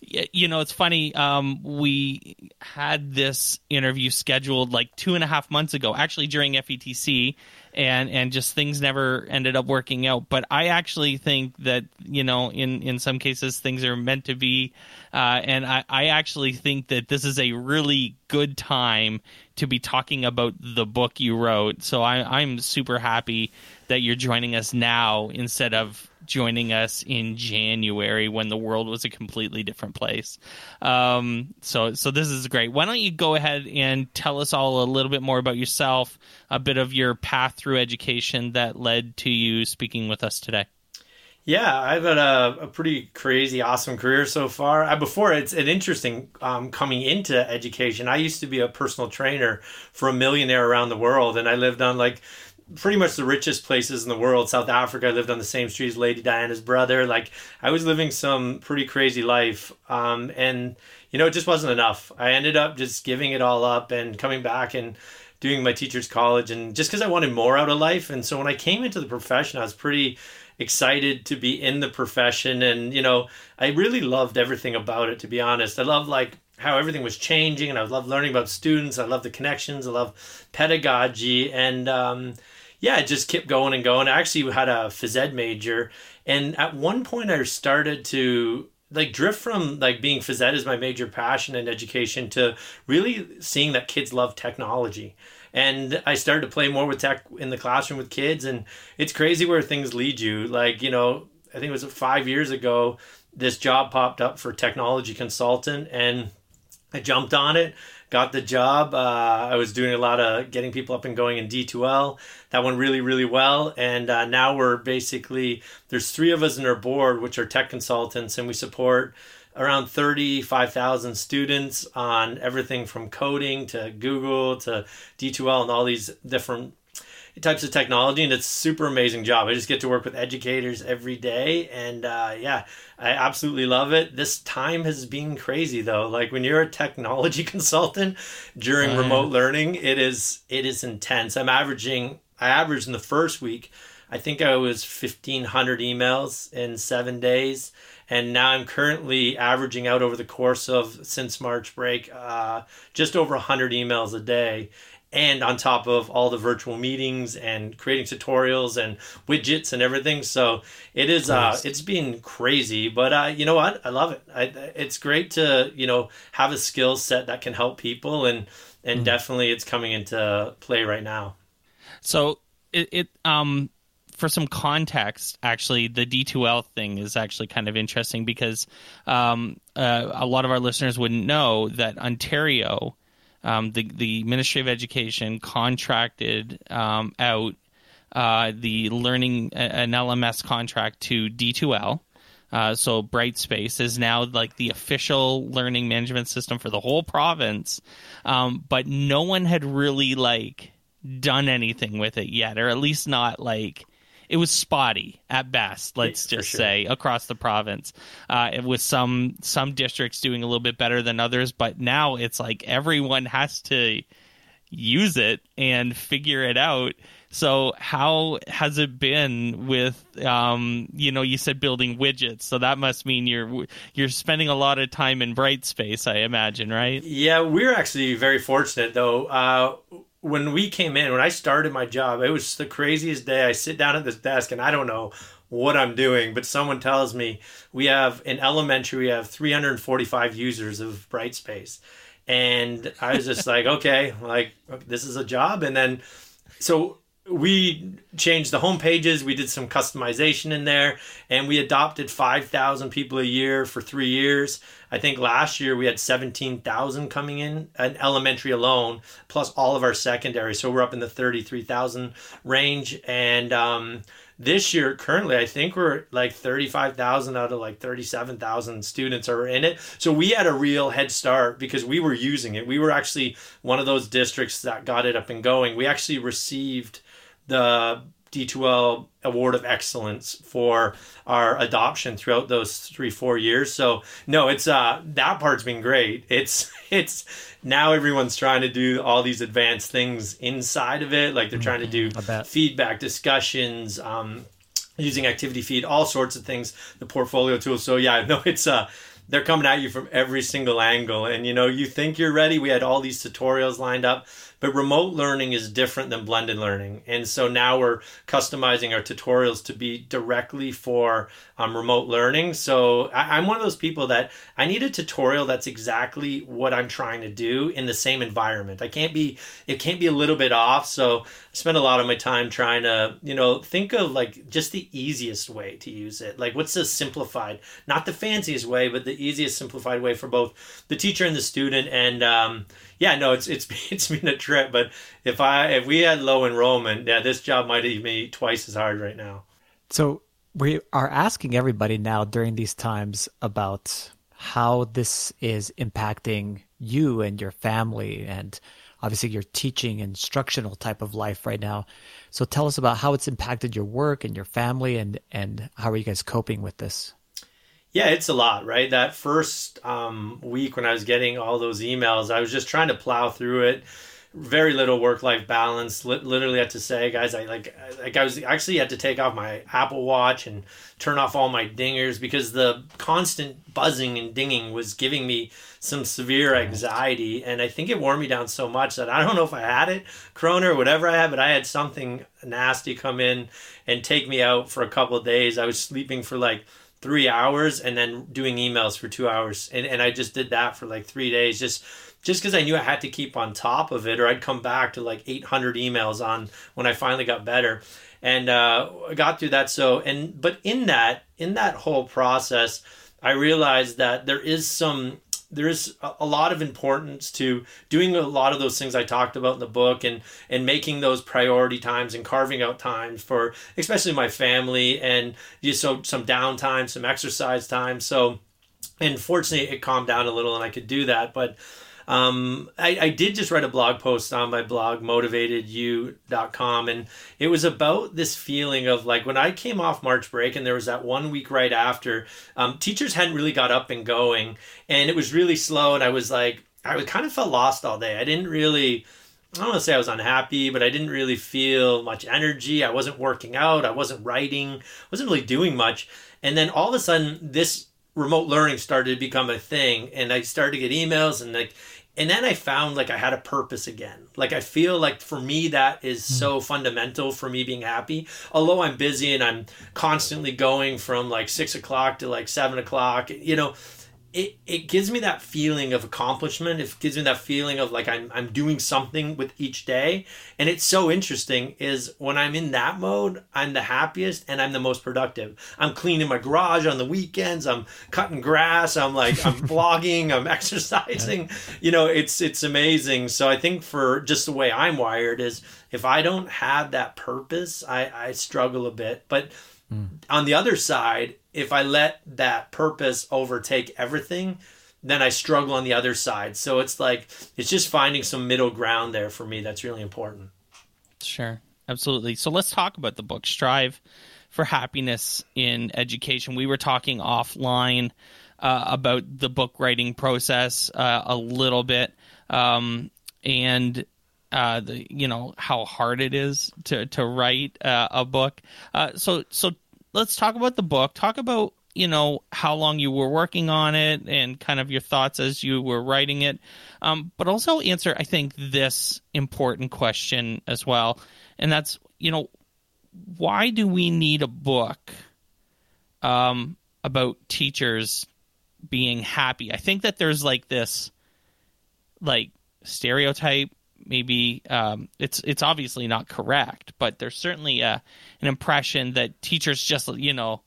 You know, it's funny. Um, we had this interview scheduled like two and a half months ago, actually during FETC, and and just things never ended up working out. But I actually think that you know, in in some cases, things are meant to be, uh, and I I actually think that this is a really good time to be talking about the book you wrote. So I I'm super happy that you're joining us now instead of joining us in January when the world was a completely different place. Um, so, so this is great. Why don't you go ahead and tell us all a little bit more about yourself, a bit of your path through education that led to you speaking with us today? Yeah, I've had a, a pretty crazy, awesome career so far. I, before it's an interesting um, coming into education. I used to be a personal trainer for a millionaire around the world, and I lived on like pretty much the richest places in the world. South Africa, I lived on the same street as Lady Diana's brother. Like I was living some pretty crazy life. Um, and you know, it just wasn't enough. I ended up just giving it all up and coming back and doing my teacher's college and just because I wanted more out of life. And so when I came into the profession, I was pretty excited to be in the profession and you know i really loved everything about it to be honest i love like how everything was changing and i love learning about students i love the connections i love pedagogy and um, yeah, it just kept going and going. I actually had a phys ed major, and at one point I started to like drift from like being phys ed as my major passion in education to really seeing that kids love technology. And I started to play more with tech in the classroom with kids, and it's crazy where things lead you. Like you know, I think it was five years ago, this job popped up for technology consultant, and I jumped on it got the job. Uh, I was doing a lot of getting people up and going in D2L. That went really, really well. And uh, now we're basically, there's three of us in our board, which are tech consultants, and we support around 35,000 students on everything from coding to Google to D2L and all these different types of technology and it's super amazing job. I just get to work with educators every day and uh, yeah i absolutely love it. This time has been crazy though. Like when you're a technology consultant during uh, remote learning it is it is intense. I'm averaging i averaged in the first week i think i was 1500 emails in seven days and now I'm currently averaging out over the course of since March break uh, just over 100 emails a day and on top of all the virtual meetings and creating tutorials and widgets and everything. So it is uh it's been crazy but uh you know what? I love it. I, it's great to you know have a skill set that can help people and and mm. definitely it's coming into play right now. So it, it um for some context, actually, the D2L thing is actually kind of interesting because um, uh, a lot of our listeners wouldn't know that Ontario um, the the Ministry of Education contracted um, out uh, the learning an LMS contract to D2L. Uh, so Brightspace is now like the official learning management system for the whole province, um, but no one had really like done anything with it yet, or at least not like it was spotty at best. Let's just sure. say across the province, uh, with some some districts doing a little bit better than others. But now it's like everyone has to use it and figure it out. So how has it been with um, you know you said building widgets so that must mean you're you're spending a lot of time in Brightspace I imagine right? Yeah, we're actually very fortunate though. Uh, when we came in, when I started my job, it was the craziest day. I sit down at this desk and I don't know what I'm doing, but someone tells me we have in elementary we have 345 users of Brightspace. And I was just like, okay, like this is a job. And then so we changed the home pages we did some customization in there and we adopted 5000 people a year for three years. I think last year we had 17000 coming in an elementary alone plus all of our secondary. So we're up in the 33000 range. And um, this year currently i think we're like 35000 out of like 37000 students are in it. So we had a real head start because we were using it. We were actually one of those districts that got it up and going. We actually received the D2L Award of Excellence for our adoption throughout those three four years. So no, it's uh that part's been great. It's it's now everyone's trying to do all these advanced things inside of it. Like they're trying to do mm-hmm. feedback discussions, um, using activity feed, all sorts of things. The portfolio tools. So yeah, no, it's uh they're coming at you from every single angle, and you know you think you're ready. We had all these tutorials lined up but remote learning is different than blended learning. And so now we're customizing our tutorials to be directly for um, remote learning. So I, am one of those people that I need a tutorial that's exactly what I'm trying to do in the same environment. I can't be, it can't be a little bit off. So I spend a lot of my time trying to, you know, think of like just the easiest way to use it. Like what's the simplified, not the fanciest way, but the easiest simplified way for both the teacher and the student. And, um, yeah, no, it's it's it's been a trip. But if I if we had low enrollment, yeah, this job might be twice as hard right now. So we are asking everybody now during these times about how this is impacting you and your family and obviously your teaching instructional type of life right now so tell us about how it's impacted your work and your family and and how are you guys coping with this yeah, it's a lot, right? That first um, week when I was getting all those emails, I was just trying to plow through it. Very little work life balance. Literally had to say, guys, I like, like I was actually had to take off my Apple Watch and turn off all my dingers because the constant buzzing and dinging was giving me some severe anxiety, and I think it wore me down so much that I don't know if I had it, Corona or whatever I had, but I had something nasty come in and take me out for a couple of days. I was sleeping for like three hours and then doing emails for two hours. And, and i just did that for like three days just just because i knew i had to keep on top of it or i'd come back to like 800 emails on when i finally got better. And uh, got through that. So and but in that in that whole process i realized that there is some there's a lot of importance to doing a lot of those things I talked about in the book and and making those priority times and carving out times for especially my family and just so some downtime, some exercise time. So and fortunately it calmed down a little and I could do that. But um, I, I did just write a blog post on my blog, motivatedyou.com, and it was about this feeling of like when I came off March break and there was that one week right after, um, teachers hadn't really got up and going, and it was really slow, and I was like, I was kind of felt lost all day. I didn't really. I don't want to say I was unhappy, but I didn't really feel much energy. I wasn't working out. I wasn't writing. I wasn't really doing much. And then all of a sudden, this remote learning started to become a thing and I started to get emails and like and then I found like I had a purpose again. Like I feel like for me that is mm. so fundamental for me being happy. Although I'm busy and I'm constantly going from like six o'clock to like seven o'clock, you know, it, it gives me that feeling of accomplishment. It gives me that feeling of like I'm, I'm doing something with each day. And it's so interesting is when I'm in that mode, I'm the happiest and I'm the most productive. I'm cleaning my garage on the weekends. I'm cutting grass. I'm like, I'm vlogging, I'm exercising. You know, it's, it's amazing. So I think for just the way I'm wired is if I don't have that purpose, I, I struggle a bit. But mm. on the other side, if I let that purpose overtake everything, then I struggle on the other side. So it's like it's just finding some middle ground there for me that's really important. Sure. Absolutely. So let's talk about the book Strive for Happiness in Education. We were talking offline uh, about the book writing process uh, a little bit um, and uh, the you know how hard it is to to write uh, a book. Uh, so so let's talk about the book. Talk about you know how long you were working on it and kind of your thoughts as you were writing it, um, but also answer I think this important question as well, and that's you know why do we need a book um, about teachers being happy? I think that there's like this like stereotype maybe um, it's it's obviously not correct, but there's certainly a, uh, an impression that teachers just you know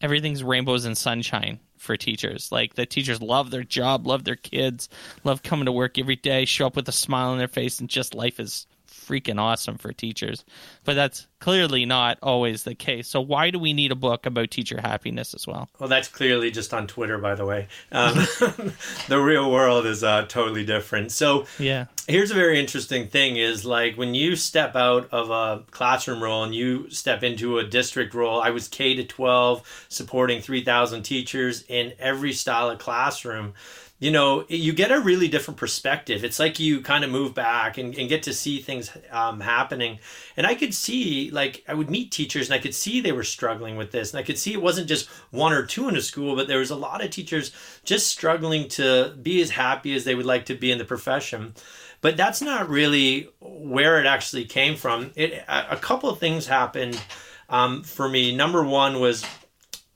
everything's rainbows and sunshine for teachers. Like the teachers love their job, love their kids, love coming to work every day, show up with a smile on their face, and just life is freaking awesome for teachers. But that's clearly not always the case. So why do we need a book about teacher happiness as well? Well, that's clearly just on Twitter, by the way. Um, the real world is uh, totally different. So yeah, here's a very interesting thing: is like when you step out of a classroom role and you step into a district role. I was K to 12, supporting 3,000 teachers in every style of classroom you know, you get a really different perspective. It's like you kind of move back and, and get to see things um, happening. And I could see, like, I would meet teachers and I could see they were struggling with this. And I could see it wasn't just one or two in a school, but there was a lot of teachers just struggling to be as happy as they would like to be in the profession. But that's not really where it actually came from. It a couple of things happened um, for me. Number one was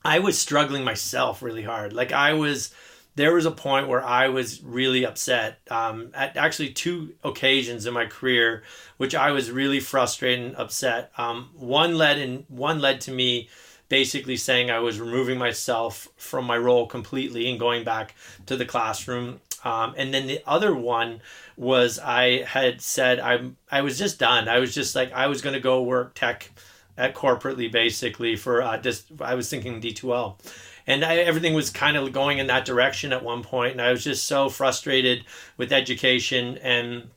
I was struggling myself really hard. Like I was there was a point where I was really upset um, at actually two occasions in my career, which I was really frustrated and upset. Um, one led in one led to me basically saying I was removing myself from my role completely and going back to the classroom. Um, and then the other one was I had said I I was just done. I was just like I was going to go work tech at corporately basically for uh, just I was thinking D2L and I, everything was kind of going in that direction at one point and i was just so frustrated with education and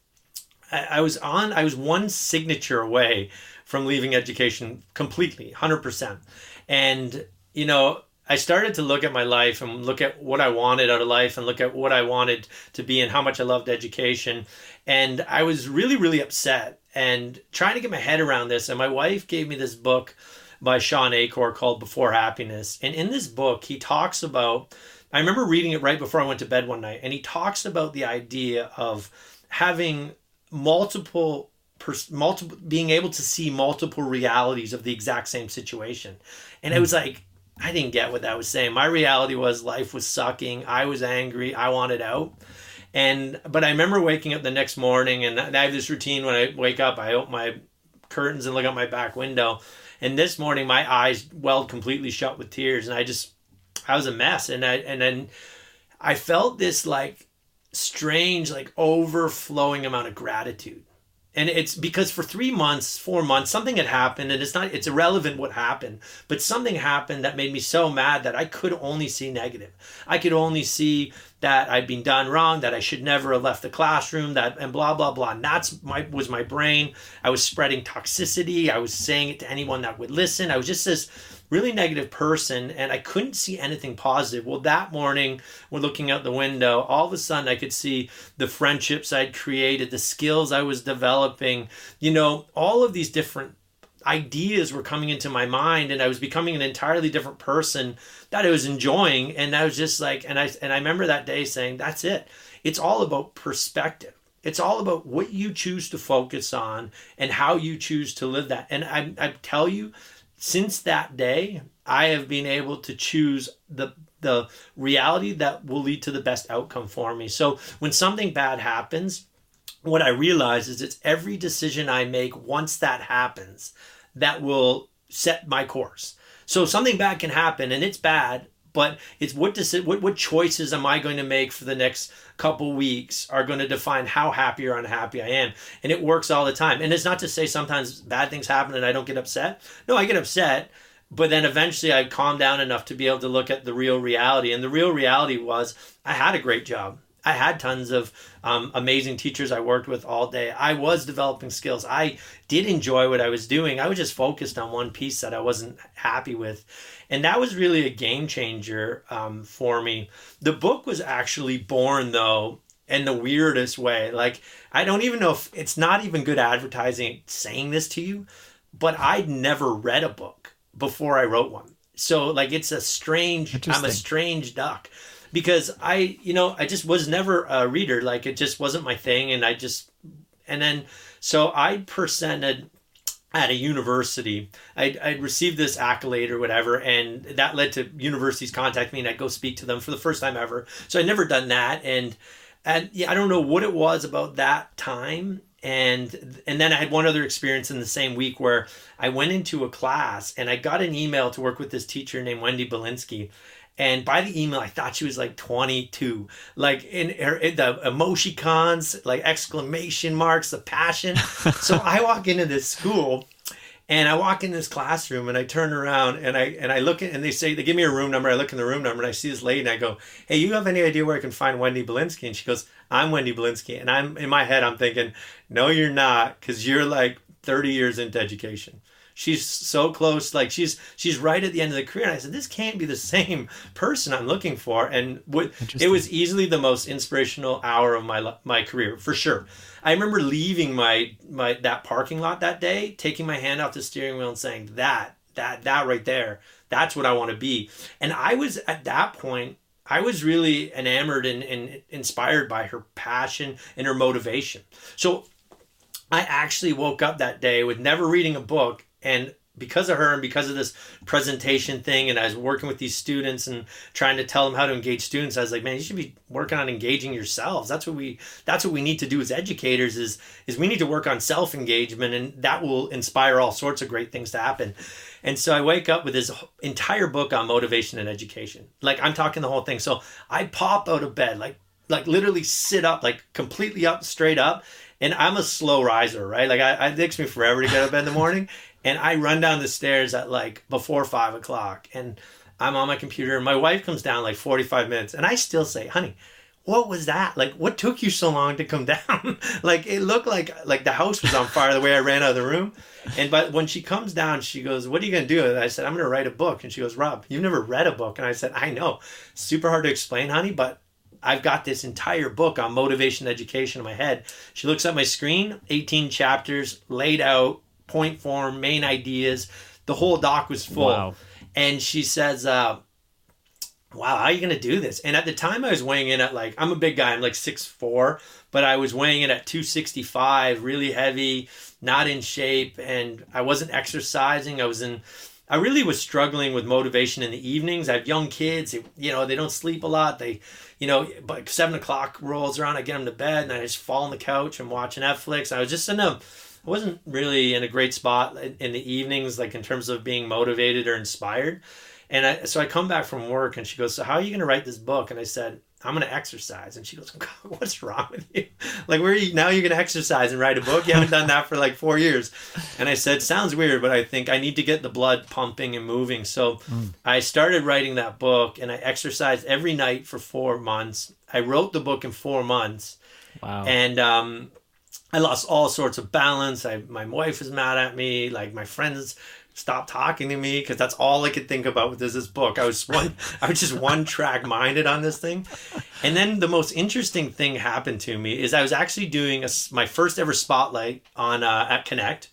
I, I was on i was one signature away from leaving education completely 100% and you know I started to look at my life and look at what I wanted out of life and look at what I wanted to be and how much I loved education. And I was really, really upset and trying to get my head around this. And my wife gave me this book by Shawn Achor called Before Happiness. And in this book, he talks about, I remember reading it right before I went to bed one night, and he talks about the idea of having multiple multiple being able to see multiple realities of the exact same situation. And it was hmm. like i didn't get what that was saying. My reality was life was sucking. I was angry. I wanted out. And but i remember waking up the next morning and i have this routine when i wake up i open my curtains and look out my back window and this morning, my eyes welled completely shut with tears, and I just, I was a mess. And I, and then I felt this like strange, like overflowing amount of gratitude. And it's because for three months, four months, something had happened, and it's not, it's irrelevant what happened, but something happened that made me so mad that I could only see negative. I could only see that I'd been done wrong, that I should never have left the classroom, that and blah blah blah. And that's my was my brain. I was spreading toxicity. I was saying it to anyone that would listen. I was just this really negative person and I couldn't see anything positive. Well, that morning, we're looking out the window, all of a sudden I could see the friendships I'd created, the skills I was developing, you know, all of these different ideas were coming into my mind and I was becoming an entirely different person that I was enjoying. And I was just like and I and I remember that day saying that's it. It's all about perspective. It's all about what you choose to focus on and how you choose to live that. And I, I tell you since that day I have been able to choose the the reality that will lead to the best outcome for me. So when something bad happens what I realize is it's every decision I make once that happens that will set my course. So something bad can happen and it's bad, but it's what does it, what what choices am I going to make for the next couple weeks are going to define how happy or unhappy I am. And it works all the time. And it's not to say sometimes bad things happen and I don't get upset. No, I get upset, but then eventually I calm down enough to be able to look at the real reality. And the real reality was I had a great job. I had tons of um, amazing teachers I worked with all day. I was developing skills. I did enjoy what I was doing. I was just focused on one piece that I wasn't happy with. And that was really a game changer um, for me. The book was actually born, though, in the weirdest way. Like, I don't even know if it's not even good advertising saying this to you, but I'd never read a book before I wrote one. So, like, it's a strange, I'm a strange duck because I, you know, I just was never a reader. Like it just wasn't my thing. And I just, and then, so I presented at a university. I'd, I'd received this accolade or whatever, and that led to universities contact me and I'd go speak to them for the first time ever. So I'd never done that. And, and yeah, I don't know what it was about that time and and then I had one other experience in the same week where I went into a class and I got an email to work with this teacher named Wendy Belinsky and by the email, I thought she was like 22. Like in, her, in the emoticons, like exclamation marks, the passion. so I walk into this school and I walk in this classroom and I turn around and I and I look at and they say they give me a room number. I look in the room number and I see this lady and I go, "Hey, you have any idea where I can find Wendy Belinsky?" And she goes, "I'm Wendy Belinsky." And I'm in my head I'm thinking, "No, you're not, because you're like 30 years into education." She's so close like she's she's right at the end of the career. And i said this can't be the same person i'm looking for. And what it was easily the most inspirational hour of my my career for sure. I remember leaving my my that parking lot that day taking my hand off the steering wheel and saying that that that right there that's what i want to be. And i was at that point I was really enamored and, and inspired by her passion and her motivation. So I actually woke up that day with never reading a book and because of her and because of this presentation thing and i was working with these students and trying to tell them how to engage students i was like man you should be working on engaging yourselves. That's what we that's what we need to do as educators is is we need to work on self engagement and that will inspire all sorts of great things to happen. And so i wake up with this entire book on motivation and education. Like i'm talking the whole thing. So i pop out of bed like like literally sit up like completely up straight up and I'm a slow riser, right? Like I, it takes me forever to get up in the morning, and I run down the stairs at like before five o'clock, and I'm on my computer, and my wife comes down like 45 minutes, and I still say, honey, what was that? Like, what took you so long to come down? like, it looked like like the house was on fire the way I ran out of the room. And but when she comes down, she goes, "What are you gonna do?" And I said, "I'm gonna write a book." And she goes, "Rob, you've never read a book." And I said, "I know, super hard to explain, honey, but I've got this entire book on motivation education in my head." She looks at my screen, 18 chapters laid out, point form, main ideas. The whole doc was full. Wow. And she says, uh, wow, how are you going to do this? And at the time I was weighing in at like, I'm a big guy, I'm like six four, but I was weighing in at 265, really heavy, not in shape. And I wasn't exercising. I was in, I really was struggling with motivation in the evenings. I have young kids, you know, they don't sleep a lot. They, you know, but seven o'clock rolls around, I get them to bed and I just fall on the couch and watch Netflix. I was just in a, I wasn't really in a great spot in the evenings, like in terms of being motivated or inspired. And I, so I come back from work and she goes, So, how are you going to write this book? And I said, I'm going to exercise. And she goes, What's wrong with you? Like, where are you now? You're going to exercise and write a book? You haven't done that for like four years. And I said, Sounds weird, but I think I need to get the blood pumping and moving. So mm. I started writing that book and I exercised every night for four months. I wrote the book in four months. Wow. And um, I lost all sorts of balance. I, my wife was mad at me. Like my friends stopped talking to me because that's all I could think about with this, this book. I was one, I was just one track minded on this thing. And then the most interesting thing happened to me is I was actually doing a, my first ever spotlight on uh, at Connect,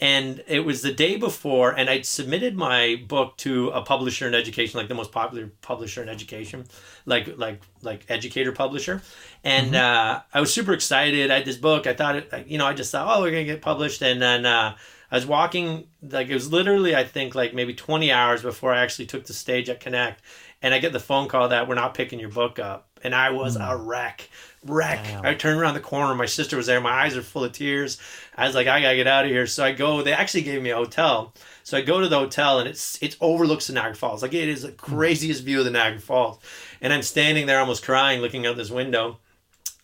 And it was the day before, and I'd submitted my book to a publisher in education, like the most popular publisher in education, like like like educator publisher. And mm-hmm. uh, I was super excited. I had this book. I thought, it, you know, I just thought, oh, we're gonna get published. And then uh, I was walking, like it was literally, I think, like maybe 20 hours before I actually took the stage at Connect, and I get the phone call that we're not picking your book up, and I was mm. a wreck wreck. Damn. I turned around the corner. My sister was there. My eyes are full of tears. I was like, I gotta get out of here. So I go. They actually gave me a hotel. So I go to the hotel and it's it overlooks the Niagara Falls. Like it is the craziest view of the Niagara Falls. And I'm standing there almost crying, looking out this window.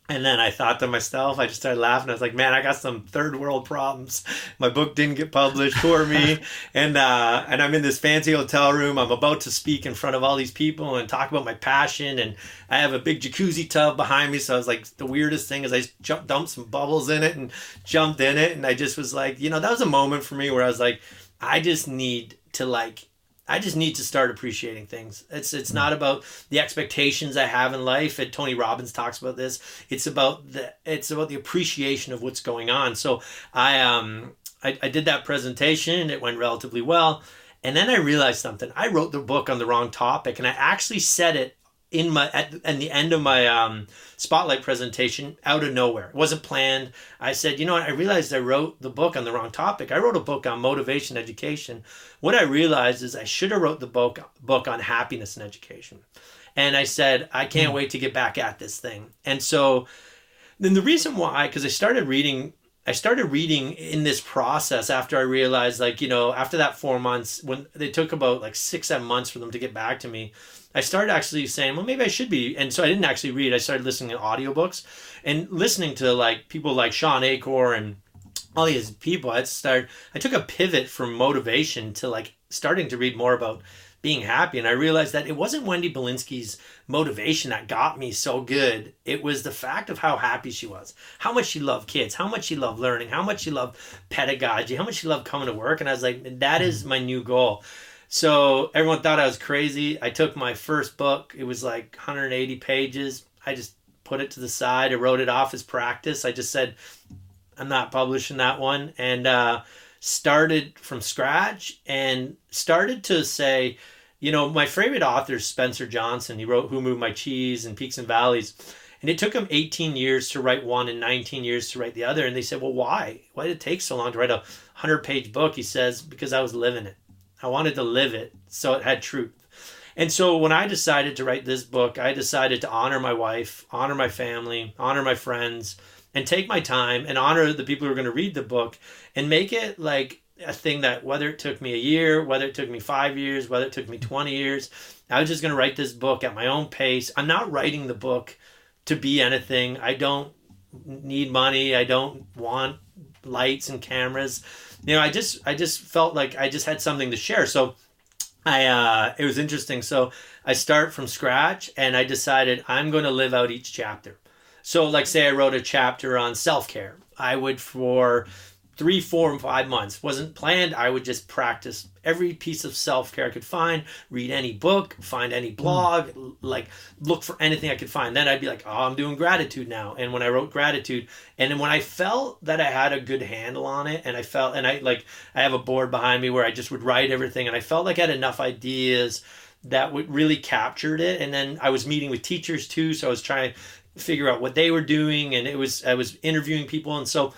And then I thought to myself, I just started laughing. I was like, man, I got some third world problems. My book didn't get published, for me. and uh, and I'm in this fancy hotel room. I'm about to speak in front of all these people and talk about my passion. And I have a big jacuzzi tub behind me. So I was like, the weirdest thing is I jumped, dumped some bubbles in it and jumped in it. And I just was like, you know, that was a moment for me where I was like, I just need to like I just need to start appreciating things. It's it's not about the expectations I have in life. And Tony Robbins talks about this. It's about the it's about the appreciation of what's going on. So I um I, I did that presentation. It went relatively well. And then I realized something. I wrote the book on the wrong topic, and I actually said it in my at, at the end of my um, spotlight presentation out of nowhere. It wasn't planned. I said, you know what? I realized I wrote the book on the wrong topic. I wrote a book on motivation education. What I realized is I should have wrote the book book on happiness and education. And I said, I can't mm. wait to get back at this thing. And so then the reason why, because I started reading I started reading in this process after I realized, like, you know, after that four months, when they took about like six, seven months for them to get back to me, I started actually saying, well, maybe I should be. And so I didn't actually read. I started listening to audiobooks and listening to like people like Shawn Achor and all these people. I started, I took a pivot from motivation to like starting to read more about being happy. And I realized that it wasn't Wendy Belinsky's motivation that got me so good. It was the fact of how happy she was, how much she loved kids, how much she loved learning, how much she loved pedagogy, how much she loved coming to work. And I was like, that is my new goal. So everyone thought I was crazy. I took my first book, it was like 180 pages. I just put it to the side. I wrote it off as practice. I just said, I'm not publishing that one. And uh, started from scratch and started to say, you know, my favorite author is Spencer Johnson. He wrote Who Moved My Cheese and Peaks and Valleys. And it took him 18 years to write one and 19 years to write the other. And they said, well, why? Why did it take so long to write a 100 page book? He says, because I was living it. I wanted to live it so it had truth. And so when I decided to write this book, I decided to honor my wife, honor my family, honor my friends, and take my time and honor the people who are going to read the book and make it like a thing that whether it took me a year, whether it took me five years, whether it took me 20 years, I was just going to write this book at my own pace. I'm not writing the book to be anything. I don't need money. I don't want lights and cameras you know, I just I just felt like I just had something to share. So I uh, it was interesting. So I start from scratch, and I decided I'm going to live out each chapter. So, like, say I wrote a chapter on self care, I would for three, four, and five months. Wasn't planned. I would just practice every piece of self care I could find, read any book, find any hmm. blog, mm. like look for anything I could find. Then I'd be like, oh, I'm doing gratitude now. And when I wrote gratitude, and then when I felt that I had a good handle on it, and I felt, and I like, I have a board behind me where I just would write everything, and I felt like I had enough ideas that would really captured it. And then I was meeting with teachers too, so I was trying to figure out what they were doing, and it was I was interviewing people, and so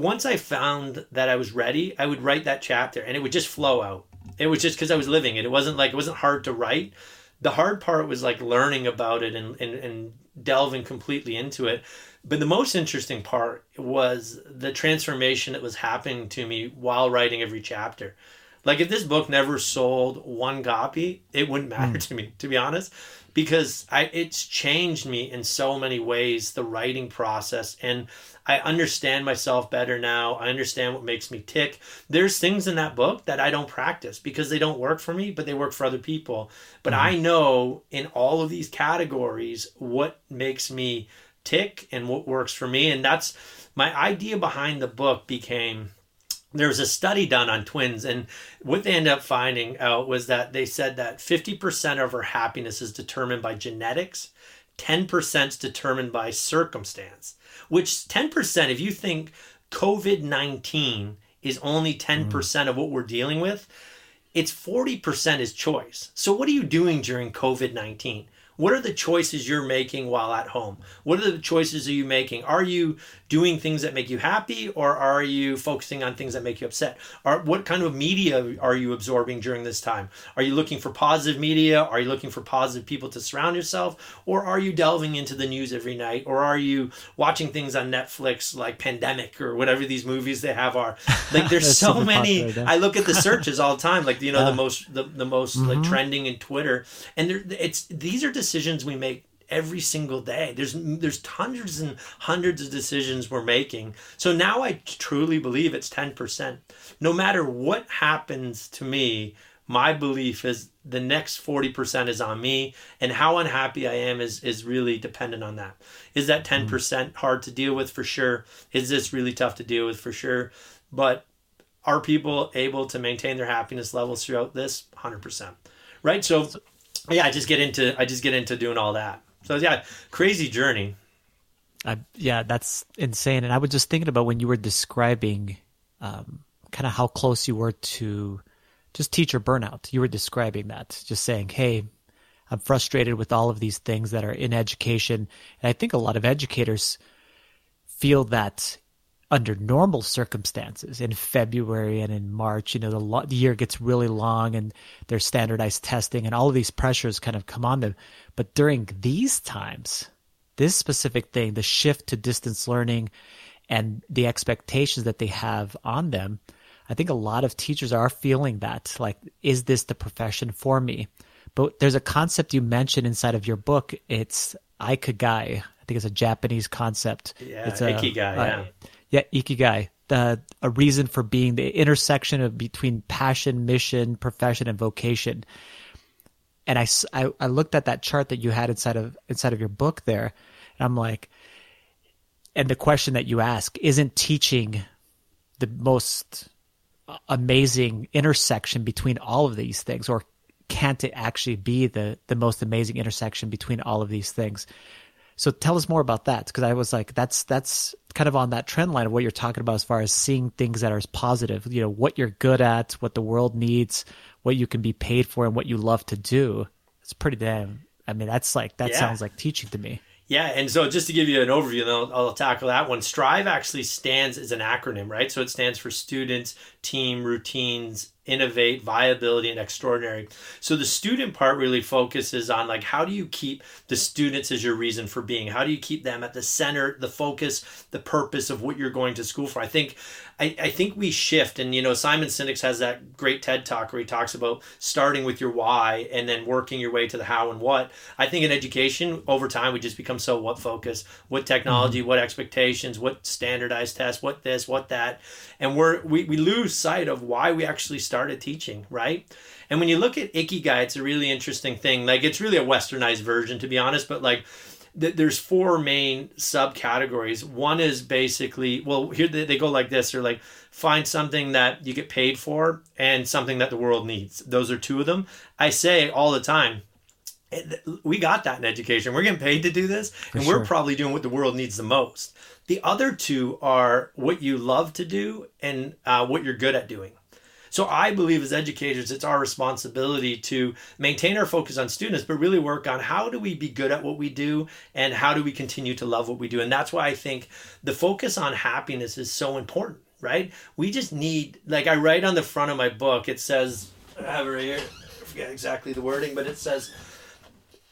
once I found that I was ready, I would write that chapter and it would just flow out. It was just because I was living it. It wasn't like it wasn't hard to write. The hard part was like learning about it and, and, and delving completely into it. But the most interesting part was the transformation that was happening to me while writing every chapter. Like if this book never sold one copy, it wouldn't matter mm. to me, to be honest, because I it's changed me in so many ways the writing process and I understand myself better now. I understand what makes me tick. There's things in that book that I don't practice because they don't work for me, but they work for other people. But mm-hmm. I know in all of these categories what makes me tick and what works for me. And that's my idea behind the book became there was a study done on twins and what they ended up finding out was that they said that 50% of our happiness is determined by genetics 10% is determined by circumstance which 10%, if you think COVID 19 is only 10% mm. of what we're dealing with, it's 40% is choice. So, what are you doing during COVID 19? What are the choices you're making while at home? What are the choices are you making? Are you doing things that make you happy or are you focusing on things that make you upset? Are what kind of media are you absorbing during this time? Are you looking for positive media? Are you looking for positive people to surround yourself or are you delving into the news every night or are you watching things on Netflix like Pandemic or whatever these movies they have are? Like there's so many I look at the searches all the time like you know the most the, the most mm-hmm. like trending in Twitter and there it's these are decisions we make every single day. There's there's hundreds and hundreds of decisions we're making. So now I truly believe it's 10%. No matter what happens to me, my belief is the next 40% is on me and how unhappy I am is is really dependent on that. Is that 10% mm. hard to deal with for sure? Is this really tough to deal with for sure? But are people able to maintain their happiness levels throughout this 100%? Right? So yeah, I just get into I just get into doing all that. So yeah, crazy journey. Yeah, that's insane. And I was just thinking about when you were describing um, kind of how close you were to just teacher burnout. You were describing that, just saying, "Hey, I'm frustrated with all of these things that are in education." And I think a lot of educators feel that under normal circumstances in February and in March, you know, the, lo- the, year gets really long and there's standardized testing and all of these pressures kind of come on them. But during these times, this specific thing, the shift to distance learning and the expectations that they have on them, I think a lot of teachers are feeling that like, is this the profession for me? But there's a concept you mentioned inside of your book. It's ikigai. I think it's a Japanese concept. Yeah, it's a, ikigai. Uh, yeah. Yeah, ikigai. The a reason for being the intersection of between passion, mission, profession, and vocation. And I, I, I looked at that chart that you had inside of inside of your book there, and I'm like, and the question that you ask isn't teaching the most amazing intersection between all of these things, or can't it actually be the the most amazing intersection between all of these things? So tell us more about that because I was like, that's that's kind of on that trend line of what you're talking about as far as seeing things that are positive. You know, what you're good at, what the world needs, what you can be paid for, and what you love to do. It's pretty damn. I mean, that's like that yeah. sounds like teaching to me. Yeah, and so just to give you an overview, and I'll, I'll, tackle that one. Strive actually stands as an acronym, right? So it stands for students, team, routines, innovate, viability, and extraordinary. So the student part really focuses on like how do you keep the students as your reason for being? How do you keep them at the center, the focus, the purpose of what you're going to school for? I think I, I think we shift and you know Simon Sinek has that great TED talk where he talks about starting with your why and then working your way to the how and what. I think in education over time we just become so what focus, what technology, mm-hmm. what expectations, what standardized tests, what this, what that. And we're we, we lose sight of why we actually started teaching, right? And when you look at Ikigai, it's a really interesting thing. Like it's really a westernized version to be honest, but like there's four main subcategories. One is basically, well, here they, they go like this. They're like, find something that you get paid for and something that the world needs. Those are two of them. I say all the time, we got that in education. We're getting paid to do this, for and sure. we're probably doing what the world needs the most. The other two are what you love to do and uh, what you're good at doing. So I believe as educators, it's our responsibility to maintain our focus on students, but really work on how do we be good at what we do and how do we continue to love what we do. And that's why I think the focus on happiness is so important, right? We just need, like I write on the front of my book, it says, I have it right here, I forget exactly the wording, but it says,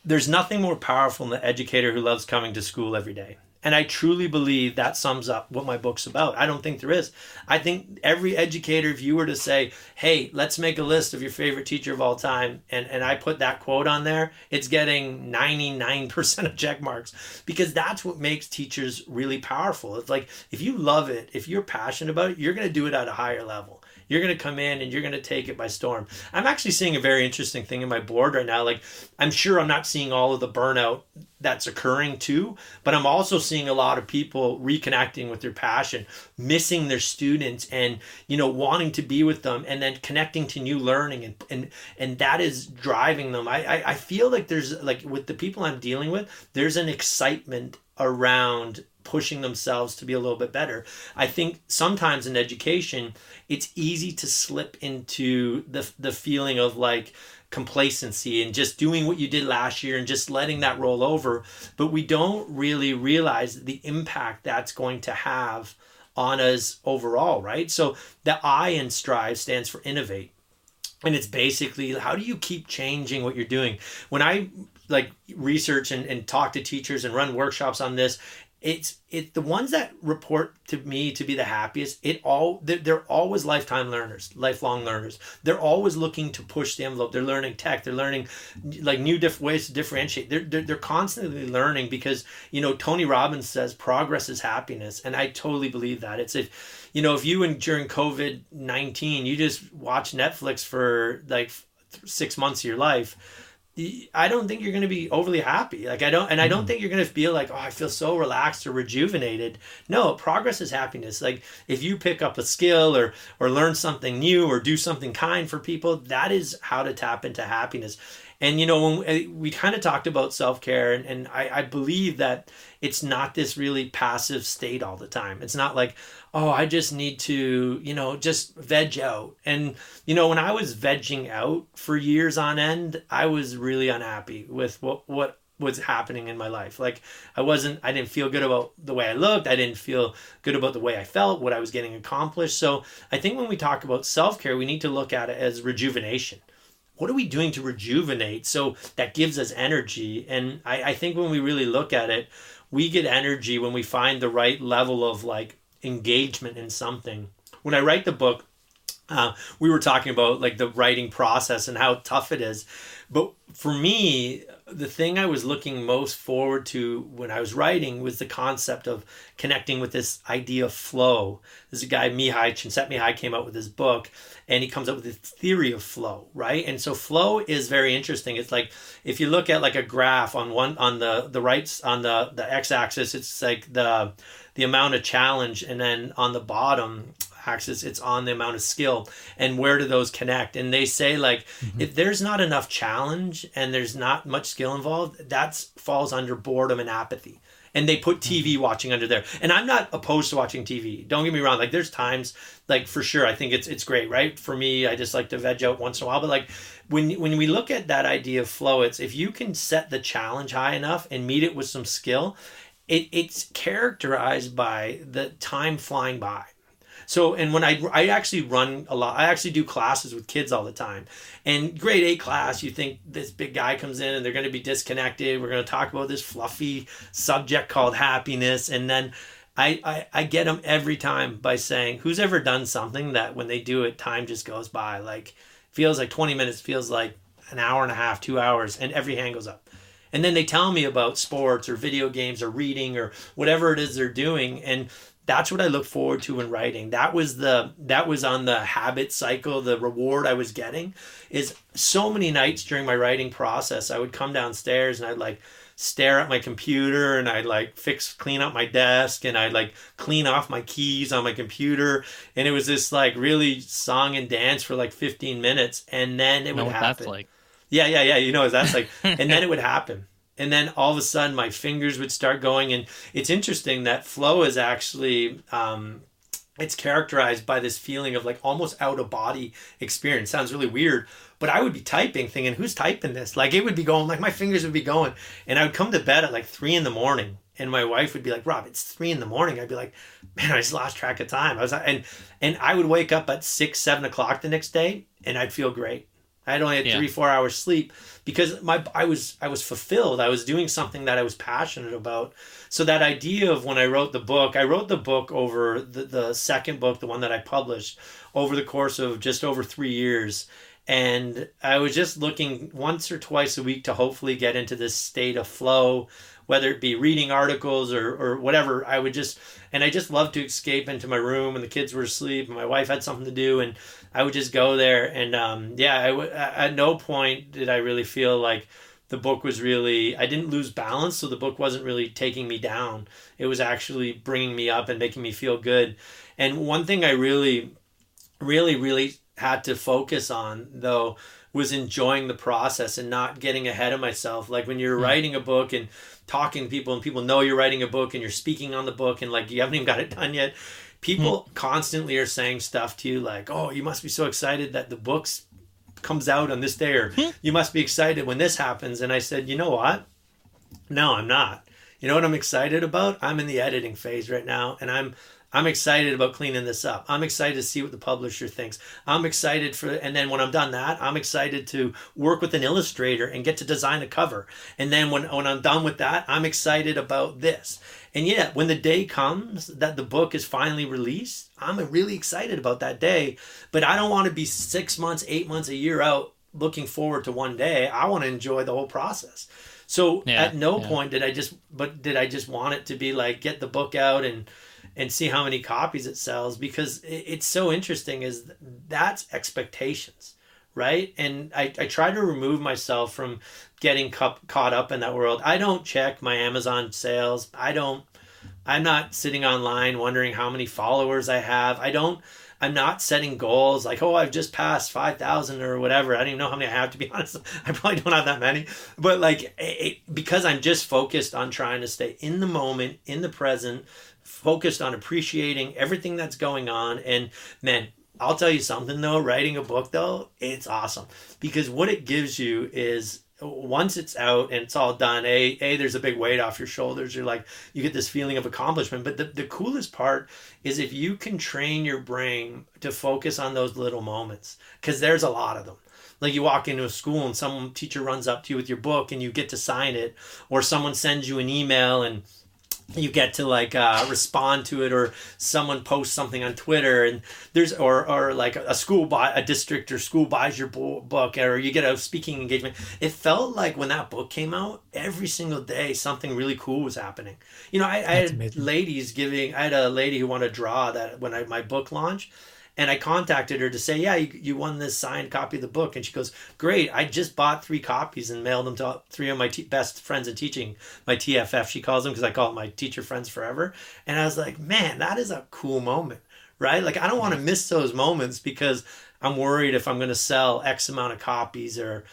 there's nothing more powerful than the educator who loves coming to school every day. And I truly believe that sums up what my book's about. I don't think there is. I think every educator, if you were to say, hey, let's make a list of your favorite teacher of all time, and, and I put that quote on there, it's getting 99% of check marks because that's what makes teachers really powerful. It's like if you love it, if you're passionate about it, you're going to do it at a higher level you're going to come in and you're going to take it by storm. I'm actually seeing a very interesting thing in my board right now. Like, I'm sure I'm not seeing all of the burnout that's occurring too, but I'm also seeing a lot of people reconnecting with their passion, missing their students and, you know, wanting to be with them and then connecting to new learning and, and, and that is driving them. I, I, I feel like there's like with the people I'm dealing with, there's an excitement around pushing themselves to be a little bit better. I think sometimes in education, it's easy to slip into the the feeling of like complacency and just doing what you did last year and just letting that roll over, but we don't really realize the impact that's going to have on us overall, right? So the I in Strive stands for innovate. And it's basically how do you keep changing what you're doing? When I like research and, and talk to teachers and run workshops on this, it's it the ones that report to me to be the happiest it all they're, they're, always lifetime learners lifelong learners. They're always looking to push the envelope. They're learning tech. They're learning like new different ways to differentiate. They're, they're, they're constantly learning because you know tony robbins says progress is happiness and i totally believe that. It's if you know if you and during covid-19 you just watch netflix for like six months of your life I don't think you're going to be overly happy. Like I don't, and I don't mm-hmm. think you're going to feel like, oh, I feel so relaxed or rejuvenated. No, progress is happiness. Like if you pick up a skill or or learn something new or do something kind for people, that is how to tap into happiness. And you know, when we, we kind of talked about self care, and, and I, I believe that it's not this really passive state all the time. It's not like, oh, I just need to, you know, just veg out. And, you know, when I was vegging out for years on end, I was really unhappy with what, what was happening in my life. Like I wasn't, I didn't feel good about the way I looked. I didn't feel good about the way I felt, what I was getting accomplished. So I think when we talk about self care, we need to look at it as rejuvenation. What are we doing to rejuvenate? So that gives us energy. And I, I think when we really look at it, we get energy when we find the right level of like engagement in something. When I write the book, uh, we were talking about like the writing process and how tough it is. But for me, the thing I was looking most forward to when I was writing was the concept of connecting with this idea of flow. There's a guy Mihaly Csikszentmihalyi came out with his book, and he comes up with this theory of flow, right? And so flow is very interesting. It's like if you look at like a graph on one on the the right on the the x-axis, it's like the the amount of challenge, and then on the bottom axis it's on the amount of skill and where do those connect and they say like mm-hmm. if there's not enough challenge and there's not much skill involved that falls under boredom and apathy and they put TV mm-hmm. watching under there. And I'm not opposed to watching TV. Don't get me wrong. Like there's times like for sure I think it's it's great, right? For me, I just like to veg out once in a while. But like when when we look at that idea of flow, it's if you can set the challenge high enough and meet it with some skill, it, it's characterized by the time flying by. So, and when I, I actually run a lot, I actually do classes with kids all the time. And grade eight class, you think this big guy comes in and they're going to be disconnected. We're going to talk about this fluffy subject called happiness. And then I, I, I get them every time by saying, who's ever done something that when they do it, time just goes by? Like, feels like 20 minutes, feels like an hour and a half, two hours, and every hand goes up and then they tell me about sports or video games or reading or whatever it is they're doing and that's what I look forward to in writing. That was the that was on the habit cycle, the reward I was getting is so many nights during my writing process I would come downstairs and I'd like stare at my computer and I'd like fix clean up my desk and I'd like clean off my keys on my computer and it was this like really song and dance for like 15 minutes and then it would happen. like. Yeah, yeah, yeah. You know, that's like, and then it would happen. And then all of a sudden, my fingers would start going. And it's interesting that flow is actually, um, it's characterized by this feeling of like almost out of body experience. Sounds really weird, but I would be typing, thinking, "Who's typing this?" Like it would be going, like my fingers would be going, and I would come to bed at like three in the morning, and my wife would be like, "Rob, it's three in the morning." I'd be like, "Man, I just lost track of time." I was and and I would wake up at six, seven o'clock the next day, and I'd feel great. I had only had yeah. three, four hours sleep because my I was I was fulfilled. I was doing something that I was passionate about. So that idea of when I wrote the book, I wrote the book over the, the second book, the one that I published, over the course of just over three years. And I was just looking once or twice a week to hopefully get into this state of flow whether it be reading articles or, or whatever. I would just, and I just loved to escape into my room and the kids were asleep and my wife had something to do and I would just go there. And um, yeah, I w- at no point did I really feel like the book was really, I didn't lose balance. So the book wasn't really taking me down. It was actually bringing me up and making me feel good. And one thing I really, really, really had to focus on though was enjoying the process and not getting ahead of myself. Like when you're mm. writing a book and talking to people and people know you're writing a book and you're speaking on the book and like you haven't even got it done yet. People mm. constantly are saying stuff to you like, "Oh, you must be so excited that the book's comes out on this day or hmm. you must be excited when this happens." And I said, "You know what? No, I'm not. You know what I'm excited about? I'm in the editing phase right now and I'm I'm excited about cleaning this up. I'm excited to see what the publisher thinks. I'm excited for, and then when I'm done that, I'm excited to work with an illustrator and get to design a cover. And then when, when I'm done with that, I'm excited about this. And yet, when the day comes that the book is finally released, I'm really excited about that day. But I don't want to be six months, eight months, a year out looking forward to one day. I want to enjoy the whole process. So yeah, at no yeah. point did I just, but did I just want it to be like get the book out and and see how many copies it sells because it's so interesting is that's expectations right? And i, I try to remove myself from getting cu- caught up in that world. I don't check my amazon sales. I don't i'm not sitting online wondering how many followers i have. I don't i'm not setting goals like oh i've just passed 5000 or whatever. I don't even know how many i have to be honest. I probably don't have that many. But like it, because i'm just focused on trying to stay in the moment in the present focused on appreciating everything that's going on. And man, I'll tell you something though, writing a book though, it's awesome because what it gives you is once it's out and it's all done, a a there's a big weight off your shoulders. You're like you get this feeling of accomplishment. But the, the coolest part is if you can train your brain to focus on those little moments, because there's a lot of them. Like you walk into a school and some teacher runs up to you with your book and you get to sign it, or someone sends you an email and you get to like uh, respond to it or someone posts something on twitter and there's or or like a school buy a district or school buys your book or you get a speaking engagement it felt like when that book came out every single day something really cool was happening you know i, I had amazing. ladies giving i had a lady who wanted to draw that when I, my book launched and I contacted her to say, yeah, you, you won this signed copy of the book. And she goes, great. I just bought three copies and mailed them to three of my t- best friends in teaching, my TFF, she calls them, because I call it my teacher friends forever. And I was like, man, that is a cool moment, right? Like, I don't want to mm-hmm. miss those moments because I'm worried if I'm going to sell X amount of copies or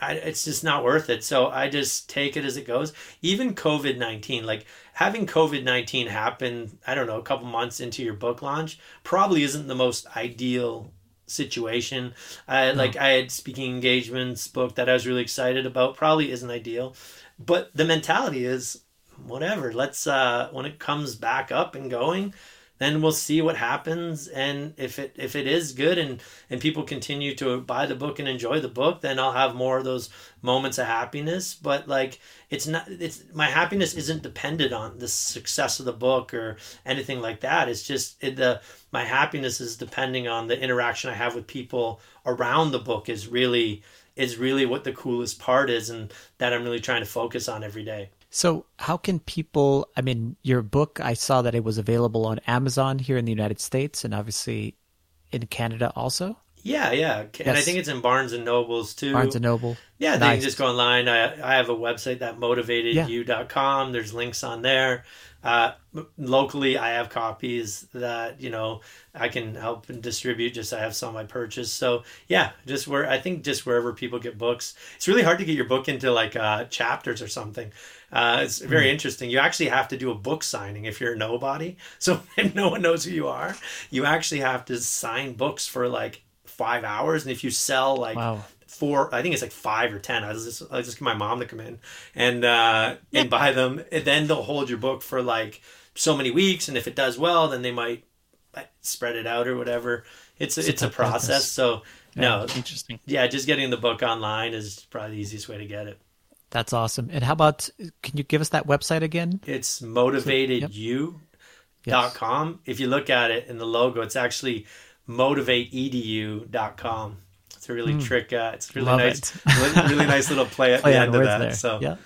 I, it's just not worth it. So I just take it as it goes. Even COVID 19, like having COVID 19 happen, I don't know, a couple months into your book launch probably isn't the most ideal situation. I, no. Like I had speaking engagements book that I was really excited about, probably isn't ideal. But the mentality is whatever. Let's, uh, when it comes back up and going, then we'll see what happens. And if it if it is good and and people continue to buy the book and enjoy the book then i'll have more of those moments of happiness. But like it's not it's my happiness isn't dependent on the success of the book or anything like that. It's just it, the my happiness is depending on the interaction i have with people around the book is really is really what the coolest part is and that i'm really trying to focus on every day so, how can people? I mean, your book, I saw that it was available on Amazon here in the United States and obviously in Canada also. Yeah, yeah, and yes. I think it's in Barnes and Nobles too. Barnes and Noble. Yeah, nice. they can just go online. I I have a website that motivatedyou.com. There's links on there. Uh, locally, I have copies that you know I can help and distribute. Just I have some I purchased. So yeah, just where I think just wherever people get books, it's really hard to get your book into like uh, chapters or something. Uh, it's very mm. interesting. You actually have to do a book signing if you're a nobody. So if no one knows who you are, you actually have to sign books for like five hours. And if you sell like wow. four, I think it's like five or ten. I just I just get my mom to come in and uh, and buy them. And then they'll hold your book for like so many weeks. And if it does well, then they might spread it out or whatever. It's a, it's a process. So no, interesting. Yeah, just getting the book online is probably the easiest way to get it. That's awesome. And how about can you give us that website again? It's motivatedyou.com. Yes. If you look at it in the logo, it's actually motivateedu.com. It's a really mm. trick. Uh, it's really Love nice, it. really, nice little play at the end of that. There. So yeah.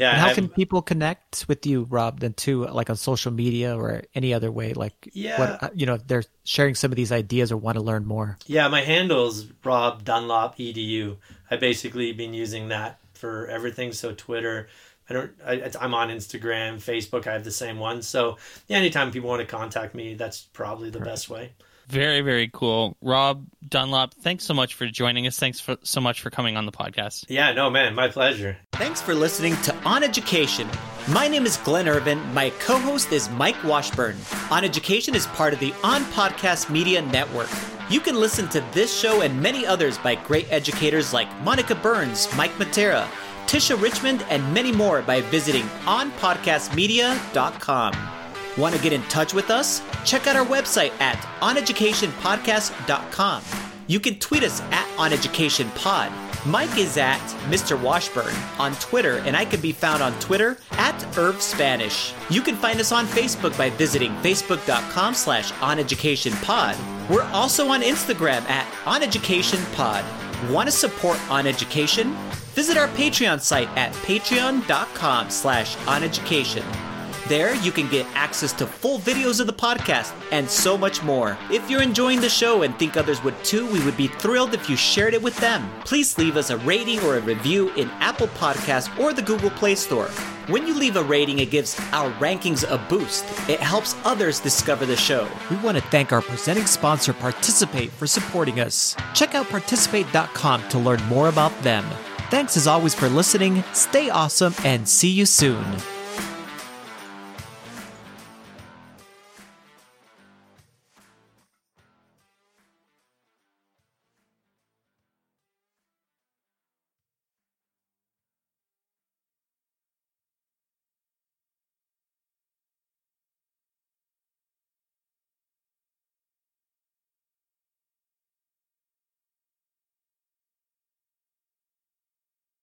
Yeah, and how can people connect with you, Rob? Then too, like on social media or any other way? Like, yeah, what, uh, you know, they're sharing some of these ideas or want to learn more. Yeah, my handle is Rob Dunlop Edu. I basically been using that for everything. So Twitter, I don't. I, I'm on Instagram, Facebook. I have the same one. So yeah, anytime people want to contact me, that's probably the best way. Very, very cool. Rob Dunlop, thanks so much for joining us. Thanks for, so much for coming on the podcast. Yeah, no, man, my pleasure. Thanks for listening to On Education. My name is Glenn Irvin. My co host is Mike Washburn. On Education is part of the On Podcast Media Network. You can listen to this show and many others by great educators like Monica Burns, Mike Matera, Tisha Richmond, and many more by visiting onpodcastmedia.com. Want to get in touch with us? Check out our website at oneducationpodcast.com. You can tweet us at oneducationpod. Mike is at Mr. Washburn on Twitter, and I can be found on Twitter at Irv Spanish. You can find us on Facebook by visiting facebook.com slash oneducationpod. We're also on Instagram at oneducationpod. Want to support On Education? Visit our Patreon site at patreon.com slash oneducation. There, you can get access to full videos of the podcast and so much more. If you're enjoying the show and think others would too, we would be thrilled if you shared it with them. Please leave us a rating or a review in Apple Podcasts or the Google Play Store. When you leave a rating, it gives our rankings a boost. It helps others discover the show. We want to thank our presenting sponsor, Participate, for supporting us. Check out participate.com to learn more about them. Thanks as always for listening, stay awesome, and see you soon.